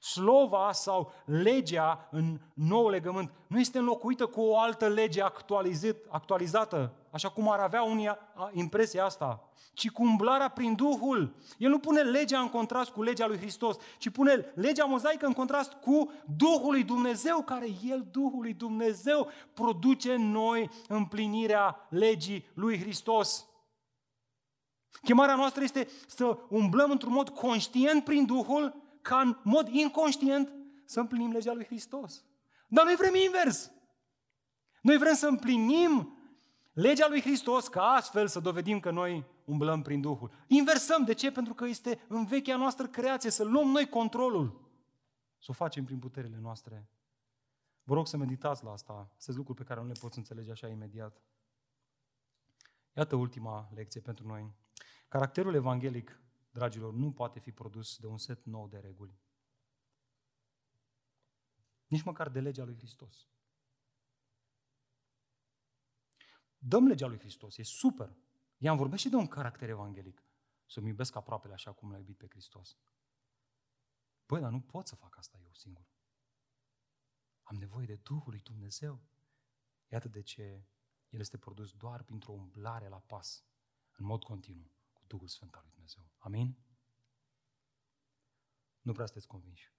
Slova sau legea în nou legământ nu este înlocuită cu o altă lege actualizată, așa cum ar avea unii impresia asta, ci cu umblarea prin Duhul. El nu pune legea în contrast cu legea lui Hristos, ci pune legea mozaică în contrast cu Duhul lui Dumnezeu, care El, Duhul lui Dumnezeu, produce în noi împlinirea legii lui Hristos. Chemarea noastră este să umblăm într-un mod conștient prin Duhul, ca în mod inconștient să împlinim legea lui Hristos. Dar noi vrem invers. Noi vrem să împlinim legea lui Hristos ca astfel să dovedim că noi umblăm prin Duhul. Inversăm. De ce? Pentru că este în vechea noastră creație să luăm noi controlul. Să o facem prin puterile noastre. Vă rog să meditați la asta. Sunt lucruri pe care nu le poți înțelege așa imediat. Iată ultima lecție pentru noi. Caracterul evanghelic dragilor, nu poate fi produs de un set nou de reguli. Nici măcar de legea lui Hristos. Dăm legea lui Hristos, e super. Ea îmi vorbește de un caracter evanghelic. Să-mi iubesc aproapele așa cum l-a iubit pe Hristos. Băi, dar nu pot să fac asta eu singur. Am nevoie de Duhul lui Dumnezeu. Iată de ce El este produs doar printr-o umblare la pas, în mod continuu, cu Duhul Sfânt al lui Dumnezeu. Amin? Nu prea sunteți convinși.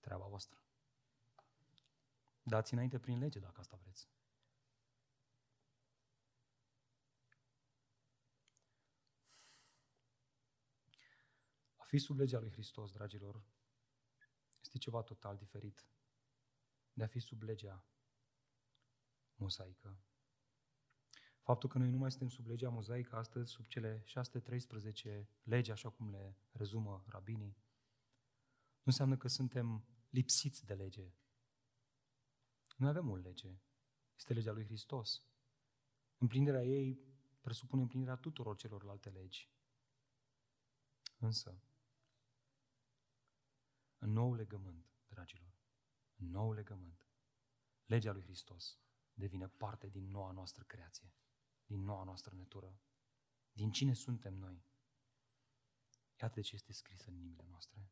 Treaba voastră. Dați înainte prin lege dacă asta vreți. A fi sub legea lui Hristos, dragilor, este ceva total diferit de a fi sub legea mozaică. Faptul că noi nu mai suntem sub legea mozaică astăzi, sub cele 613 legi, așa cum le rezumă rabinii, nu înseamnă că suntem lipsiți de lege. Noi avem o lege. Este legea lui Hristos. Împlinirea ei presupune împlinirea tuturor celorlalte legi. Însă, în nou legământ, dragilor, în nou legământ, legea lui Hristos devine parte din noua noastră creație, din noua noastră natură, din cine suntem noi. Iată de ce este scris în inimile noastre.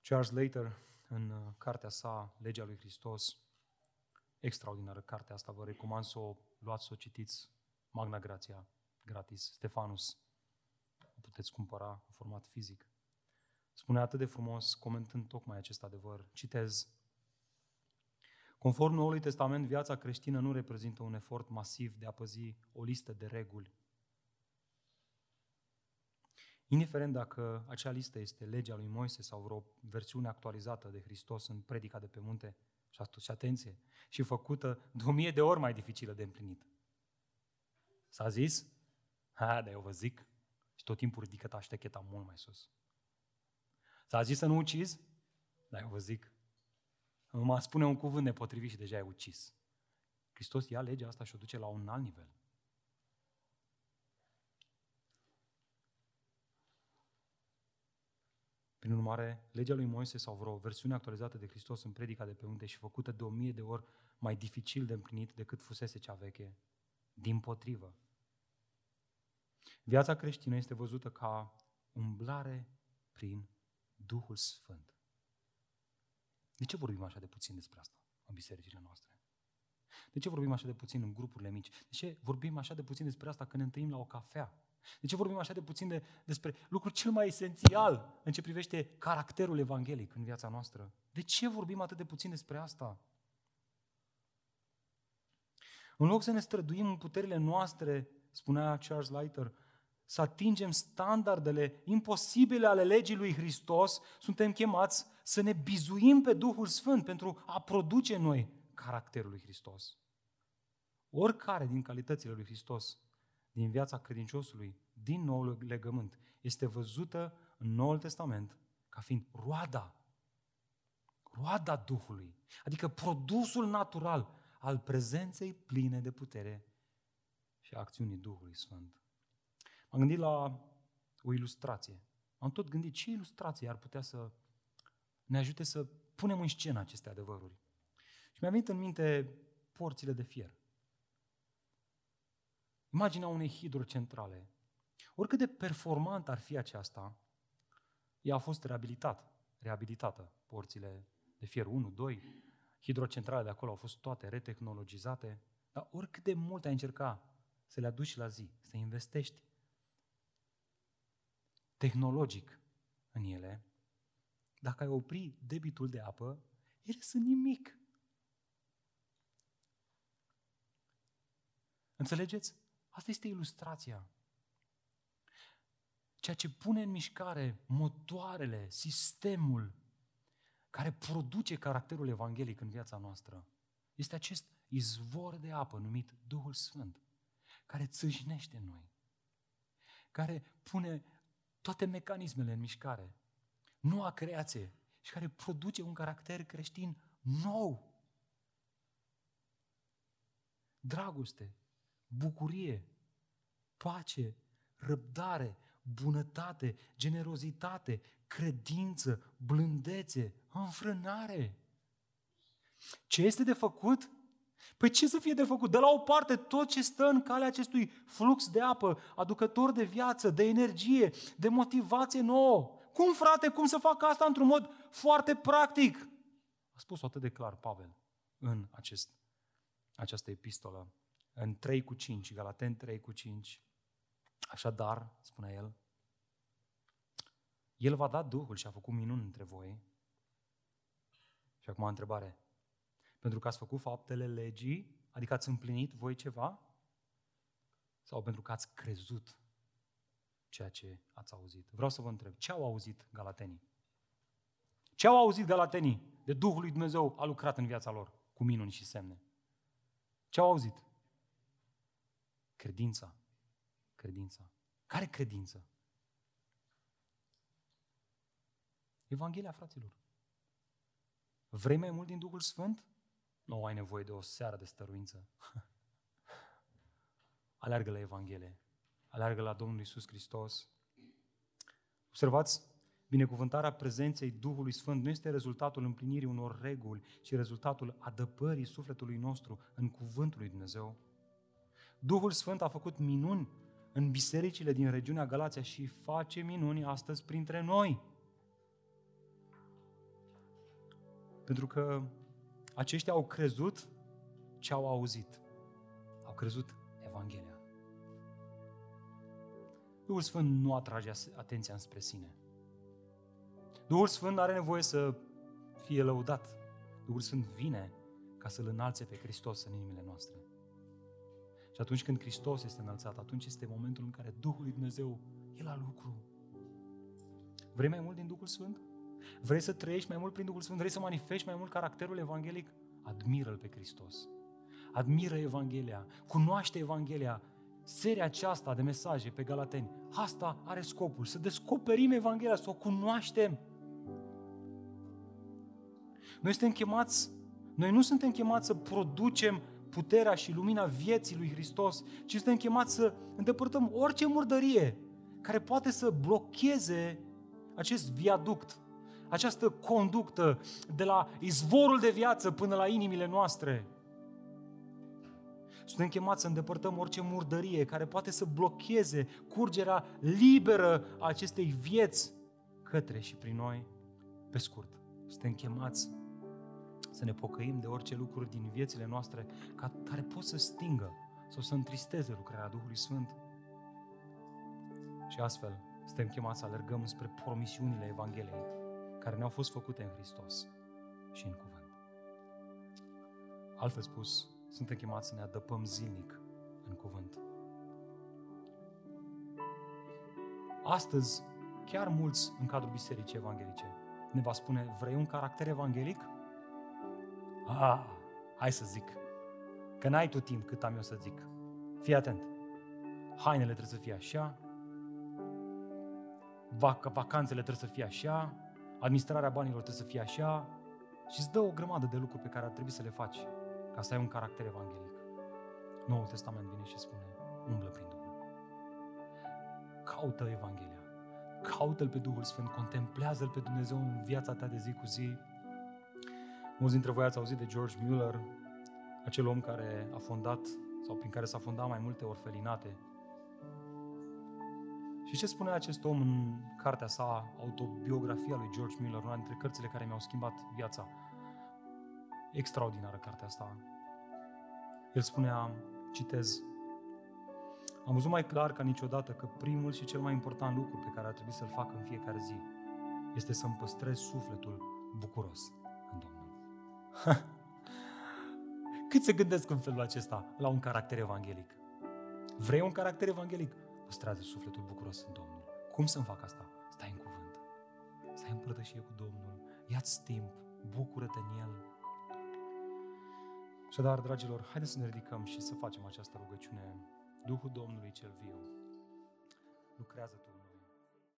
Charles Later, în uh, cartea sa, Legea lui Hristos, extraordinară cartea asta, vă recomand să o luați, să o citiți, Magna Grația, gratis, Stefanus, o puteți cumpăra în format fizic. Spune atât de frumos, comentând tocmai acest adevăr, citez, Conform Noului Testament, viața creștină nu reprezintă un efort masiv de a păzi o listă de reguli. Indiferent dacă acea listă este legea lui Moise sau vreo versiune actualizată de Hristos în predica de pe munte, și atunci, atenție, și făcută de o mie de ori mai dificilă de împlinit. S-a zis? Ha, dar eu vă zic, și tot timpul ridică ta ștecheta mult mai sus. S-a zis să nu ucizi? Dar eu vă zic, mă spune un cuvânt nepotrivit și deja e ucis. Hristos ia legea asta și o duce la un alt nivel. Prin urmare, legea lui Moise sau vreo versiune actualizată de Hristos în predica de pe unde și făcută de o mie de ori mai dificil de împlinit decât fusese cea veche. Din potrivă. Viața creștină este văzută ca umblare prin Duhul Sfânt. De ce vorbim așa de puțin despre asta în bisericile noastre? De ce vorbim așa de puțin în grupurile mici? De ce vorbim așa de puțin despre asta când ne întâlnim la o cafea? De ce vorbim așa de puțin de, despre lucrul cel mai esențial în ce privește caracterul evanghelic în viața noastră? De ce vorbim atât de puțin despre asta? În loc să ne străduim în puterile noastre, spunea Charles Leiter, să atingem standardele imposibile ale legii lui Hristos, suntem chemați să ne bizuim pe Duhul Sfânt pentru a produce noi caracterul lui Hristos. Oricare din calitățile lui Hristos din viața credinciosului, din noul legământ, este văzută în Noul Testament ca fiind roada, roada Duhului, adică produsul natural al prezenței pline de putere și a acțiunii Duhului Sfânt. M-am gândit la o ilustrație. Am tot gândit ce ilustrație ar putea să ne ajute să punem în scenă aceste adevăruri. Și mi-a venit în minte porțile de fier. Imaginea unei hidrocentrale. Oricât de performant ar fi aceasta, ea a fost reabilitat, reabilitată. Porțile de fier 1, 2, hidrocentrale de acolo au fost toate retehnologizate, dar oricât de mult ai încerca să le aduci la zi, să investești tehnologic în ele, dacă ai opri debitul de apă, ele sunt nimic. Înțelegeți? Asta este ilustrația. Ceea ce pune în mișcare motoarele, sistemul care produce caracterul evanghelic în viața noastră, este acest izvor de apă numit Duhul Sfânt, care țâșnește în noi, care pune toate mecanismele în mișcare, noua creație și care produce un caracter creștin nou. Dragoste, bucurie, pace, răbdare, bunătate, generozitate, credință, blândețe, înfrânare. Ce este de făcut? Păi ce să fie de făcut? De la o parte tot ce stă în calea acestui flux de apă, aducător de viață, de energie, de motivație nouă. Cum, frate, cum să fac asta într-un mod foarte practic? A spus atât de clar Pavel în acest, această epistolă, în 3 cu 5, Galaten 3 cu 5. Așadar, spune el, el va da Duhul și a făcut minuni între voi. Și acum întrebare. Pentru că ați făcut faptele legii, adică ați împlinit voi ceva? Sau pentru că ați crezut ceea ce ați auzit? Vreau să vă întreb, ce au auzit galatenii? Ce au auzit galatenii de Duhul lui Dumnezeu a lucrat în viața lor cu minuni și semne? Ce au auzit? Credința. Credința. Care credință? Evanghelia, fraților. Vrei mai mult din Duhul Sfânt? Nu ai nevoie de o seară de stăruință. Aleargă la Evanghelie. Aleargă la Domnul Isus Hristos. Observați, binecuvântarea prezenței Duhului Sfânt nu este rezultatul împlinirii unor reguli, ci rezultatul adăpării sufletului nostru în cuvântul lui Dumnezeu. Duhul Sfânt a făcut minuni în bisericile din regiunea Galația și face minuni astăzi printre noi. Pentru că aceștia au crezut ce au auzit. Au crezut Evanghelia. Duhul Sfânt nu atrage atenția înspre sine. Duhul Sfânt are nevoie să fie lăudat. Duhul Sfânt vine ca să-L înalțe pe Hristos în inimile noastre. Și atunci când Hristos este înălțat, atunci este momentul în care Duhul lui Dumnezeu e la lucru. Vrei mai mult din Duhul Sfânt? Vrei să trăiești mai mult prin Duhul Sfânt? Vrei să manifesti mai mult caracterul evanghelic? Admiră-L pe Hristos. Admiră Evanghelia. Cunoaște Evanghelia. Seria aceasta de mesaje pe Galateni, asta are scopul, să descoperim Evanghelia, să o cunoaștem. Noi suntem chemați, noi nu suntem chemați să producem puterea și lumina vieții lui Hristos, ci suntem chemați să îndepărtăm orice murdărie care poate să blocheze acest viaduct această conductă de la izvorul de viață până la inimile noastre. Suntem chemați să îndepărtăm orice murdărie care poate să blocheze curgerea liberă a acestei vieți către și prin noi. Pe scurt, suntem chemați să ne pocăim de orice lucruri din viețile noastre care pot să stingă sau să întristeze lucrarea Duhului Sfânt. Și astfel, suntem chemați să alergăm spre promisiunile Evangheliei care ne-au fost făcute în Hristos și în cuvânt. Altfel spus, suntem chemați să ne adăpăm zilnic în cuvânt. Astăzi, chiar mulți în cadrul Bisericii Evanghelice ne va spune, vrei un caracter evanghelic? Ah, hai să zic, că n-ai tu timp cât am eu să zic. Fii atent. Hainele trebuie să fie așa, vac- vacanțele trebuie să fie așa, administrarea banilor trebuie să fie așa și îți dă o grămadă de lucruri pe care ar trebui să le faci ca să ai un caracter evanghelic. Noul Testament vine și spune, umblă prin Duhul. Caută Evanghelia. Caută-L pe Duhul Sfânt, contemplează-L pe Dumnezeu în viața ta de zi cu zi. Mulți dintre voi ați auzit de George Mueller, acel om care a fondat sau prin care s-a fondat mai multe orfelinate și ce spune acest om în cartea sa, autobiografia lui George Miller, una dintre cărțile care mi-au schimbat viața? Extraordinară cartea asta. El spunea, citez, am văzut mai clar ca niciodată că primul și cel mai important lucru pe care ar trebui să-l fac în fiecare zi este să-mi păstrez sufletul bucuros în Domnul. Cât se gândesc în felul acesta la un caracter evanghelic? Vrei un caracter evanghelic? Păstrează sufletul bucuros în Domnul. Cum să-mi fac asta? Stai în cuvânt. Stai în părtășie cu Domnul. Ia-ți timp. Bucură-te în El. Așadar, dragilor, haideți să ne ridicăm și să facem această rugăciune. Duhul Domnului cel viu, lucrează Tu